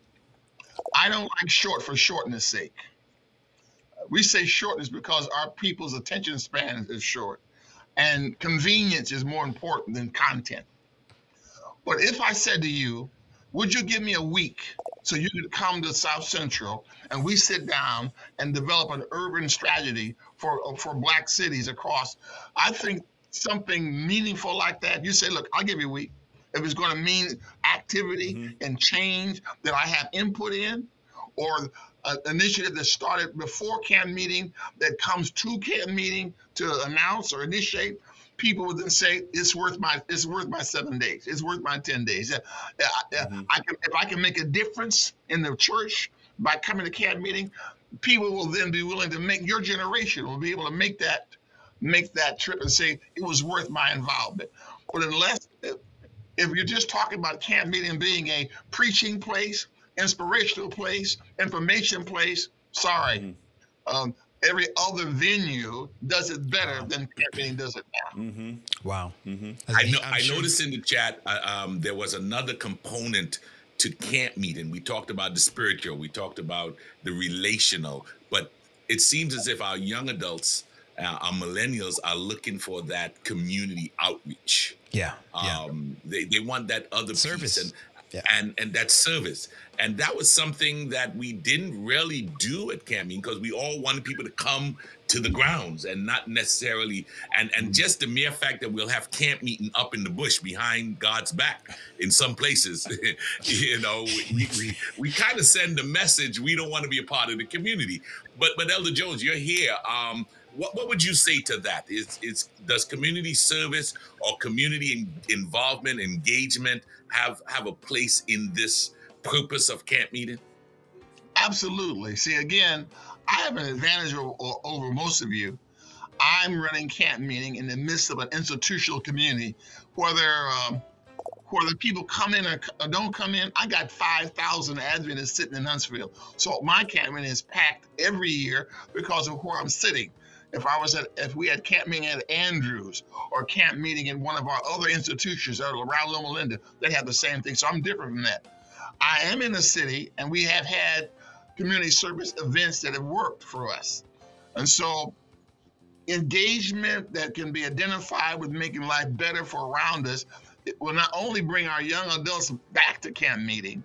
I don't like short for shortness sake. We say shortness because our people's attention span is short, and convenience is more important than content. But if I said to you, would you give me a week so you could come to South Central and we sit down and develop an urban strategy for for black cities across? I think something meaningful like that. You say, look, I'll give you a week. If it's going to mean activity and change that I have input in, or an initiative that started before camp meeting that comes to camp meeting to announce or initiate, people would then say it's worth my it's worth my seven days. It's worth my ten days. Uh, uh, uh, I can if I can make a difference in the church by coming to camp meeting, people will then be willing to make your generation will be able to make that make that trip and say it was worth my involvement. But unless if you're just talking about camp meeting being a preaching place, inspirational place, information place, sorry. Um, every other venue does it better than camp meeting does it now. Wow. I know. I'm I sure- noticed in the chat uh, um, there was another component to camp meeting. We talked about the spiritual. We talked about the relational. But it seems as if our young adults, uh, our millennials, are looking for that community outreach. Yeah. Yeah. Um, they, they want that other Service. piece and, Yeah. and and that service. And that was something that we didn't really do at Camp Meeting because we all wanted people to come to the grounds and not necessarily and and just the mere fact that we'll have camp meeting up in the bush behind God's back in some places, you know, we we, we kind of send the message we don't want to be a part of the community. But but Elder Jones, you're here. Um, what, what would you say to that? Is is does community service or community in, involvement engagement have have a place in this purpose of camp meeting? Absolutely. See, again, I have an advantage o- o- over most of you. I'm running camp meeting in the midst of an institutional community, whether um, whether people come in or, or don't come in. I got 5,000 Adventists sitting in Huntsville, so my camp meeting is packed every year because of where I'm sitting. If I was at, if we had camp meeting at Andrews or camp meeting in one of our other institutions, or around Loma Linda, they have the same thing. So I'm different from that. I am in the city, and we have had community service events that have worked for us. And so engagement that can be identified with making life better for around us, it will not only bring our young adults back to camp meeting,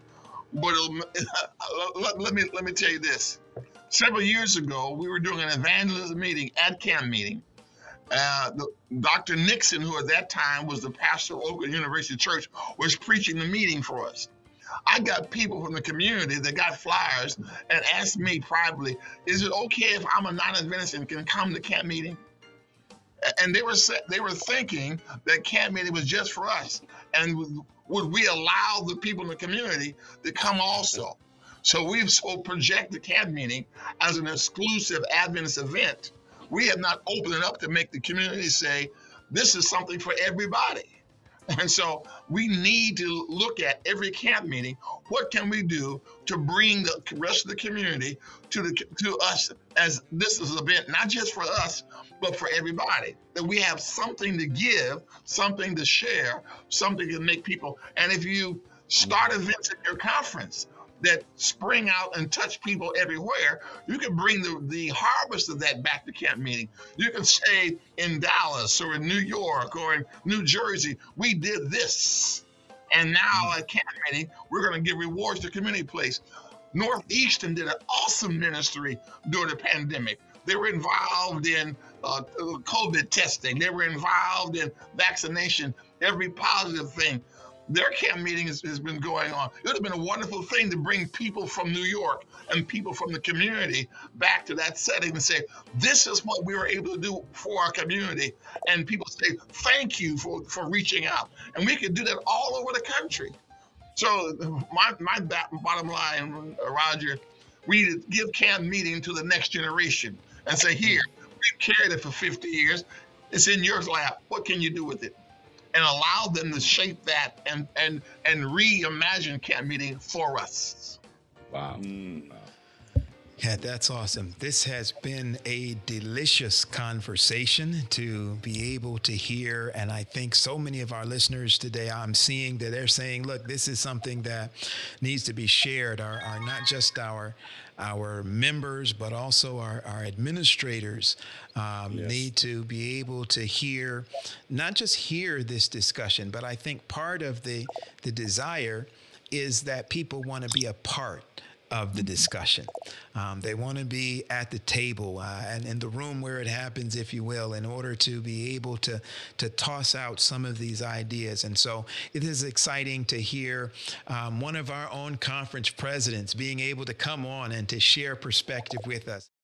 but let, let me let me tell you this. Several years ago, we were doing an evangelism meeting at camp meeting. Uh, the, Dr. Nixon, who at that time was the pastor of Oakwood University Church, was preaching the meeting for us. I got people from the community that got flyers and asked me privately, is it okay if I'm a non-Adventist and can come to camp meeting? And they were they were thinking that camp meeting was just for us, and would we allow the people in the community to come also? So we've project the camp meeting as an exclusive Adventist event. We have not opened it up to make the community say this is something for everybody. And so we need to look at every camp meeting. What can we do to bring the rest of the community to the to us as this is an event, not just for us, but for everybody. That we have something to give, something to share, something to make people. And if you start events at your conference that spring out and touch people everywhere, you can bring the, the harvest of that back to camp meeting. You can say in Dallas or in New York or in New Jersey, we did this. And now at camp meeting, we're going to give rewards to community place. Northeastern did an awesome ministry during the pandemic. They were involved in uh, COVID testing. They were involved in vaccination, every positive thing. Their camp meeting has, has been going on. It would have been a wonderful thing to bring people from New York and people from the community back to that setting and say, this is what we were able to do for our community. And people say, thank you for, for reaching out. And we could do that all over the country. So my my bottom line, Roger, we need to give camp meeting to the next generation and say, here, we've carried it for 50 years. It's in your lap. What can you do with it? And allow them to shape that and and and reimagine camp meeting for us. Wow. Mm. Yeah, that's awesome. This has been a delicious conversation to be able to hear. And I think so many of our listeners today, I'm seeing that they're saying, look, this is something that needs to be shared. Our, our not just our our members, but also our, our administrators um, need to be able to hear, not just hear this discussion, but I think part of the the desire is that people want to be a part of the discussion. Um, they want to be at the table uh, and in the room where it happens, if you will, in order to be able to to toss out some of these ideas. And so it is exciting to hear um, one of our own conference presidents being able to come on and to share perspective with us.